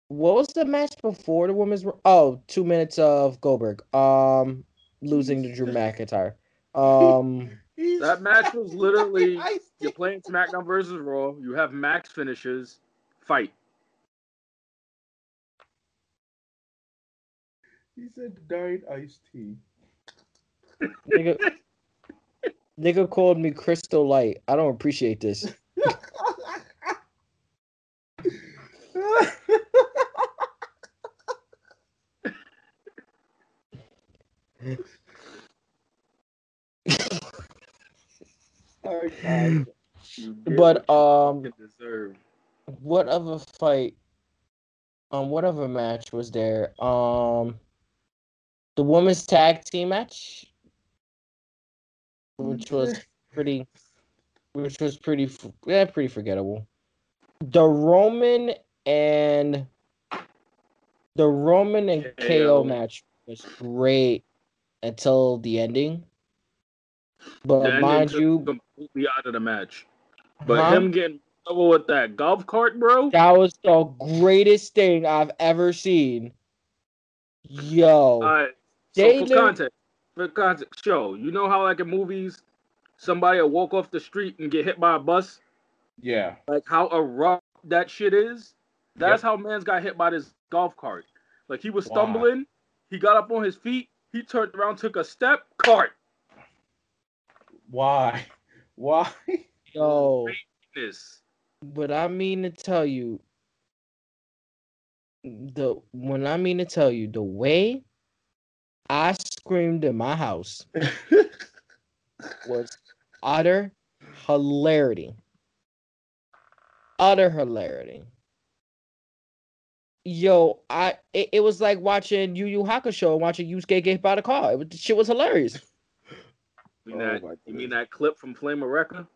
what was the match before the women's oh two minutes of Goldberg. Um losing to Drew McIntyre. Um That match was literally you're playing SmackDown versus Raw. You have max finishes. Fight. He said diet iced tea. nigga, nigga called me Crystal Light. I don't appreciate this. You get But, um, what other fight um what other match was there? Um the women's tag team match which was pretty which was pretty yeah pretty forgettable. The roman and the roman and ko KO. match was great until the ending. But The ending mind took you completely out of the match. But huh? him getting trouble with that golf cart, bro. That was the greatest thing I've ever seen. Yo, All right. So for do- context, for context, show you know how like in movies, somebody will walk off the street and get hit by a bus. Yeah. Like how abrupt that shit is. That's how man's got hit by this golf cart. Like he was Wow. stumbling, he got up on his feet, he turned around, took a step, cart. Why? Why? yo, This. but I mean to tell you, the when I mean to tell you, the way I screamed in my house was utter hilarity. Utter hilarity. Yo, I it, it was like watching Yu Yu Hakusho and watching Yusuke get hit by the car. It was, the shit was hilarious. You mean, Oh that, you mean that clip from Flame of Recca?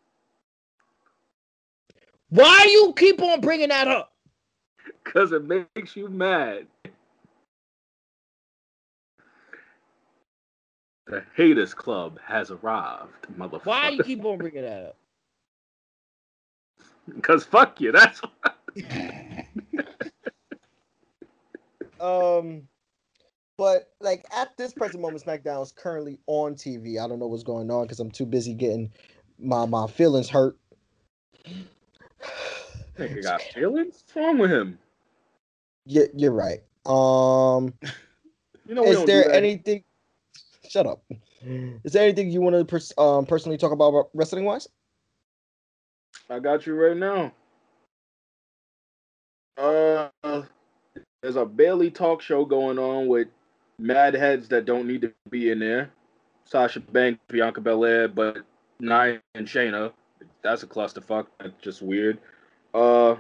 Why you keep on bringing that up? Because it makes you mad. The Haters Club has arrived, motherfucker. Why you keep on bringing that up? Because fuck you. That's Um, but like at this present moment, SmackDown is currently on TV. I don't know what's going on because I'm too busy getting my my feelings hurt. nigga got feelings. What's wrong with him? You're, you're right. Um, You know is there anything? Shut up. Is there anything you want to pers- um personally talk about wrestling wise? I got you right now. Uh, there's a Bailey talk show going on with mad heads that don't need to be in there. Sasha Banks, Bianca Belair, but Nia and Shayna. That's a clusterfuck. That's just weird. Uh,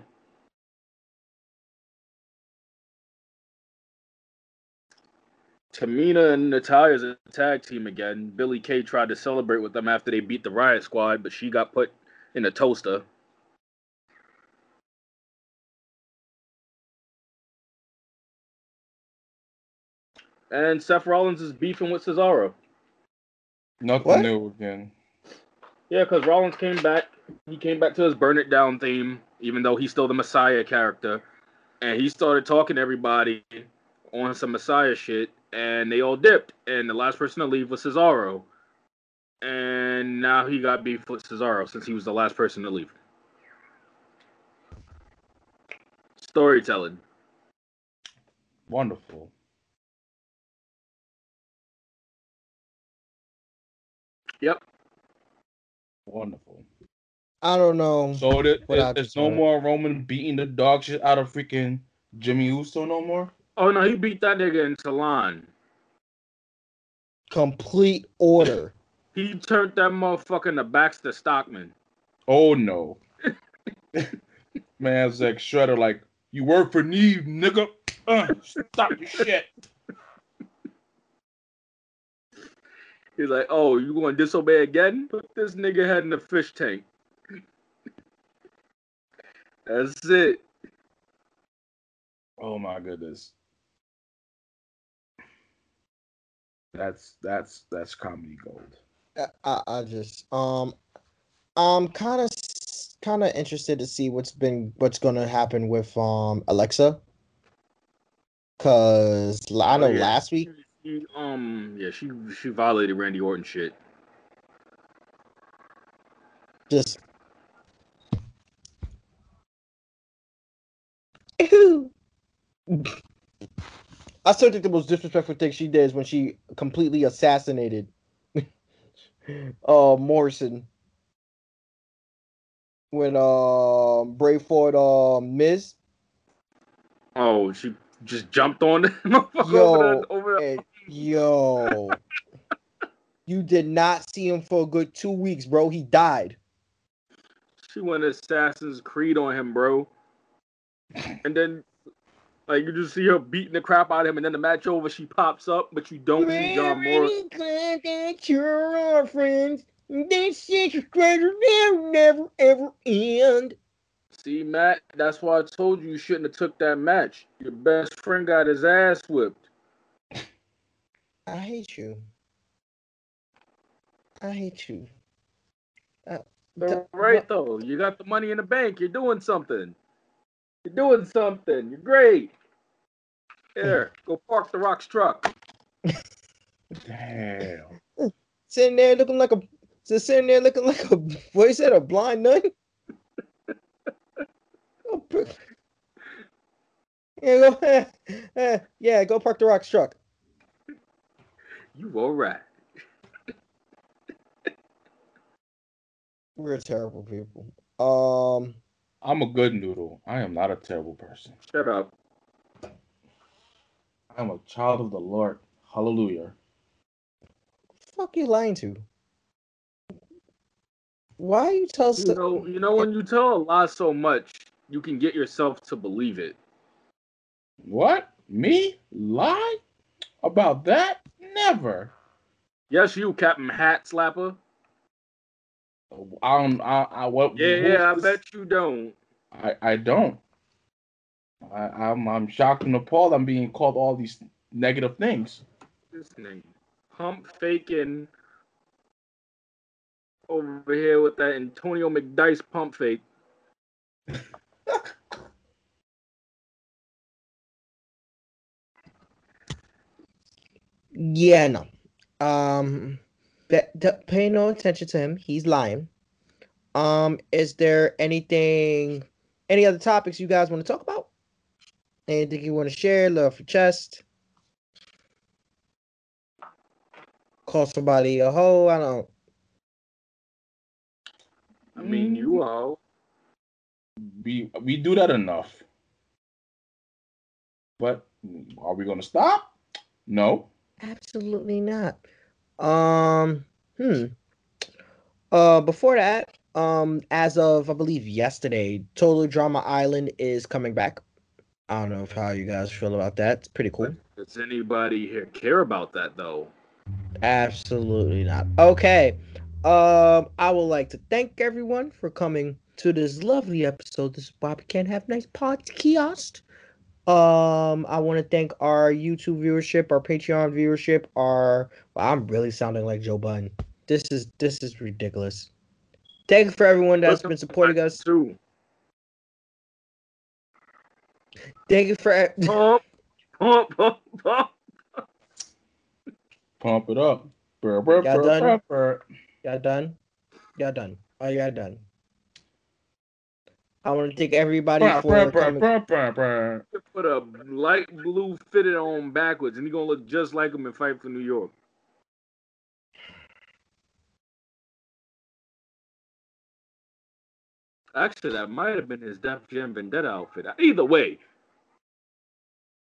Tamina and Natalya's a tag team again. Billie Kay tried to celebrate with them after they beat the Riot Squad, but she got put in a toaster. And Seth Rollins is beefing with Cesaro. Nothing What? new again. Yeah, because Rollins came back. He came back to his Burn It Down theme, even though he's still the Messiah character. And he started talking to everybody on some Messiah shit, and they all dipped. And the last person to leave was Cesaro. And now he got beef with Cesaro since he was the last person to leave. Storytelling. Wonderful. Yep. Wonderful. I don't know. So there, What there's no more Roman beating the dog shit out of freaking Jimmy Uso no more. Oh no, he beat that nigga in Salon. Complete order. He turned that motherfucker into Baxter Stockman. Oh no. Man, Zack Shredder, like, you work for Neve, nigga. Uh, stop your shit. He's like, oh, you going to disobey again? Put this nigga head in the fish tank. That's it. Oh my goodness. That's that's that's comedy gold. I, I, I just um I'm kind of kind of interested to see what's been what's going to happen with um Alexa cuz I know Oh, yeah. last week She, um, yeah, she she violated Randy Orton shit. just Ew. I still think the most disrespectful thing she did is when she completely assassinated uh Morrison when um Bray fought um Miz. Oh, she just jumped on the Yo, over the, over the And, yo, you did not see him for a good two weeks, bro. He died. She went Assassin's Creed on him, bro. And then, like, you just see her beating the crap out of him, and then the match over, she pops up, but you don't see John Morrison. glad that you're our friends. This secret treasure will never ever end. See, Matt, that's why I told you you shouldn't have took that match. Your best friend got his ass whipped. I hate you. I hate you. Uh, All Th- right, though. You got the money in the bank. You're doing something. You're doing something. You're great. There, go park the Rock's truck. Damn. Sitting there looking like a just sitting there looking like a what is that, a blind nun? Oh, yeah, go, yeah, go park the Rock's truck. You all right. We're terrible people. Um, I'm a good noodle. I am not a terrible person. Shut up. I'm a child of the Lord. Hallelujah. fuck you lying to? Why you tell You so- know, you know when you tell a lie so much, you can get yourself to believe it. What? Me? Lie? About that? Never. Yes, you, Captain Hat Slapper. I don't. I. I what? Yeah, yeah, I this- bet you don't. I. I don't. I, I'm I'm shocked and appalled. I'm being called all these negative things. This nigga pump faking over here with that Antonio McDice pump fake. Yeah, no. Um, that, that- pay no attention to him. He's lying. Um, is there anything, any other topics you guys want to talk about? Anything you want to share? Love for chest. Call somebody a hoe. I don't. I mean, you all. We we do that enough. But are we gonna stop? No. Absolutely not. Um, hmm. Uh, before that, um, as of I believe yesterday, Total Drama Island is coming back. I don't know if how you guys feel about that. It's pretty cool. Does anybody here care about that though? Absolutely not. Okay. Um, I would like to thank everyone for coming to this lovely episode. This is Bobby Can't Have Nice Podcast. Um, I want to thank our YouTube viewership, our Patreon viewership, our well, I'm really sounding like Joe Budden. This is this is ridiculous. Thank you for everyone that's been supporting us. Too. Thank you for Pump, pump, pump, pump. Pump it up. Brr, brr, Y'all brr, done? brr, brr. y'all done. Y'all done. Oh, y'all done. I want to thank everybody Brr, for brr, brr, coming. brr, brr, brr. Put a light blue fitted on backwards, and he gonna look just like him and fight for New York. Actually, that might have been his Def Jam Vendetta outfit. Either way,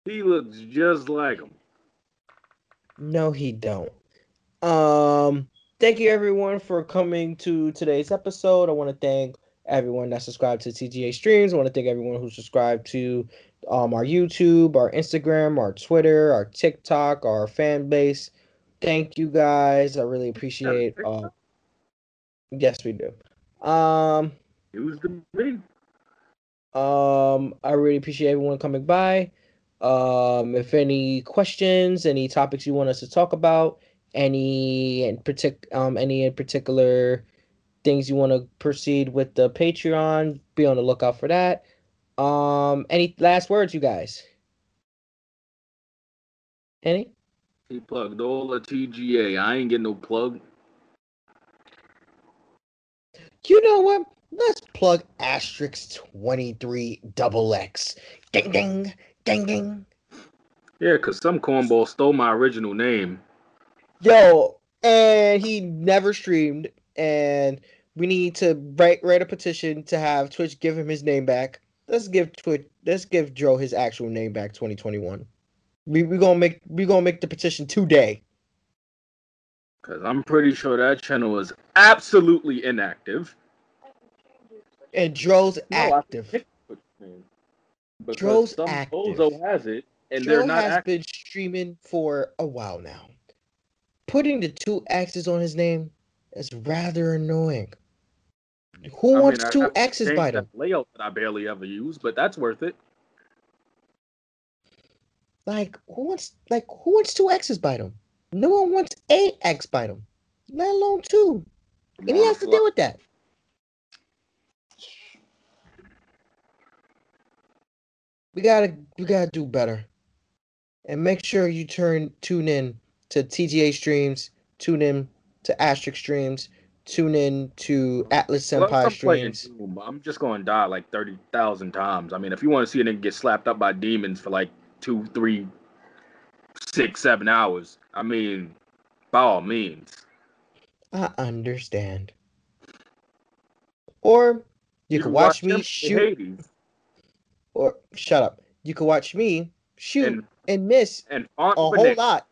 he looks just like him. No, he don't. Um, thank you everyone for coming to today's episode. I want to thank everyone that subscribed to TGA streams. I want to thank everyone who subscribed to um our YouTube, our Instagram, our Twitter, our TikTok, our fan base. Thank you guys. I really appreciate. Uh, yes, we do. Um, Use the me. um, I really appreciate everyone coming by. Um, if any questions, any topics you want us to talk about, any in partic- um, any in particular things you want to proceed with the Patreon, be on the lookout for that. Um, any last words, you guys? Any? He plugged all the TGA. I ain't getting no plug. You know what? Let's plug asterisk twenty three double X. Ding ding ding ding. Yeah, because some cornball stole my original name. Yo, and he never streamed, and we need to write write a petition to have Twitch give him his name back. Let's give Twitch let's give Joe his actual name back 2021. We we gonna make we gonna make the petition today. Because I'm pretty sure that channel is absolutely inactive. And Dro's No, active. Because Dro's some active. bozo has it, and Joe they're not has active. been streaming for a while now. Putting the two X's on his name is rather annoying. Who I wants I two X's by them? layout that I barely ever use, but that's worth it. Like who wants like who wants two X's by them? No one wants a X by them, let alone two. And he has to deal with that. We gotta we gotta do better. And make sure you turn tune in to TGA streams, tune in to Asterisk streams, tune in to Atlas Well, Senpai I'm streams. Doom, I'm just going to die like 30,000 times. I mean, if you want to see a nigga get slapped up by demons for like two, three, six, seven hours, I mean, by all means. I understand. Or you, can watch, me shoot or shut up. You can watch me shoot and, and miss and fawn a whole Nyx. lot.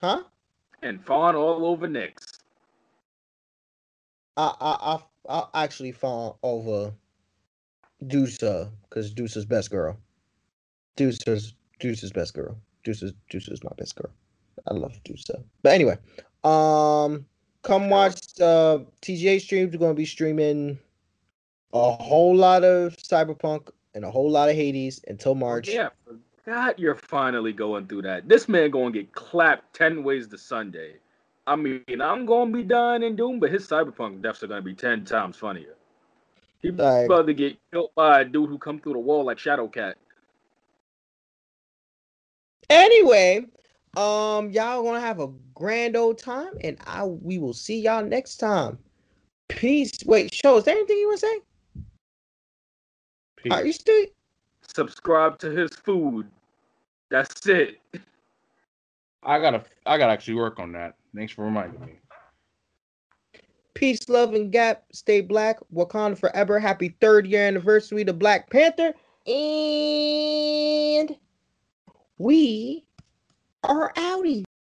Huh? And fawn all over Nyx. I I I I actually fall over Dusa because Dusa's best girl. Dusa's Dusa's best girl. Dusa's Dusa's my best girl. I love Dusa. But anyway, um, come watch uh TGA streams. We're gonna be streaming a whole lot of Cyberpunk and a whole lot of Hades until March. Yeah, forgot you're finally going through that. This man gonna get clapped ten ways to Sunday. I mean, I'm gonna be dying in Doom, but his cyberpunk deaths are gonna be ten times funnier. He Like- about to get killed by a dude who come through the wall like Shadowcat. Anyway, um, y'all gonna have a grand old time, and I we will see y'all next time. Peace. Wait, show. Is there anything you want to say? Peace. Are you still? Subscribe to his food. That's it. I gotta, I gotta actually work on that. Thanks for reminding me. Peace, love, and gap. Stay black. Wakanda forever. Happy third year anniversary to Black Panther. And we are outie.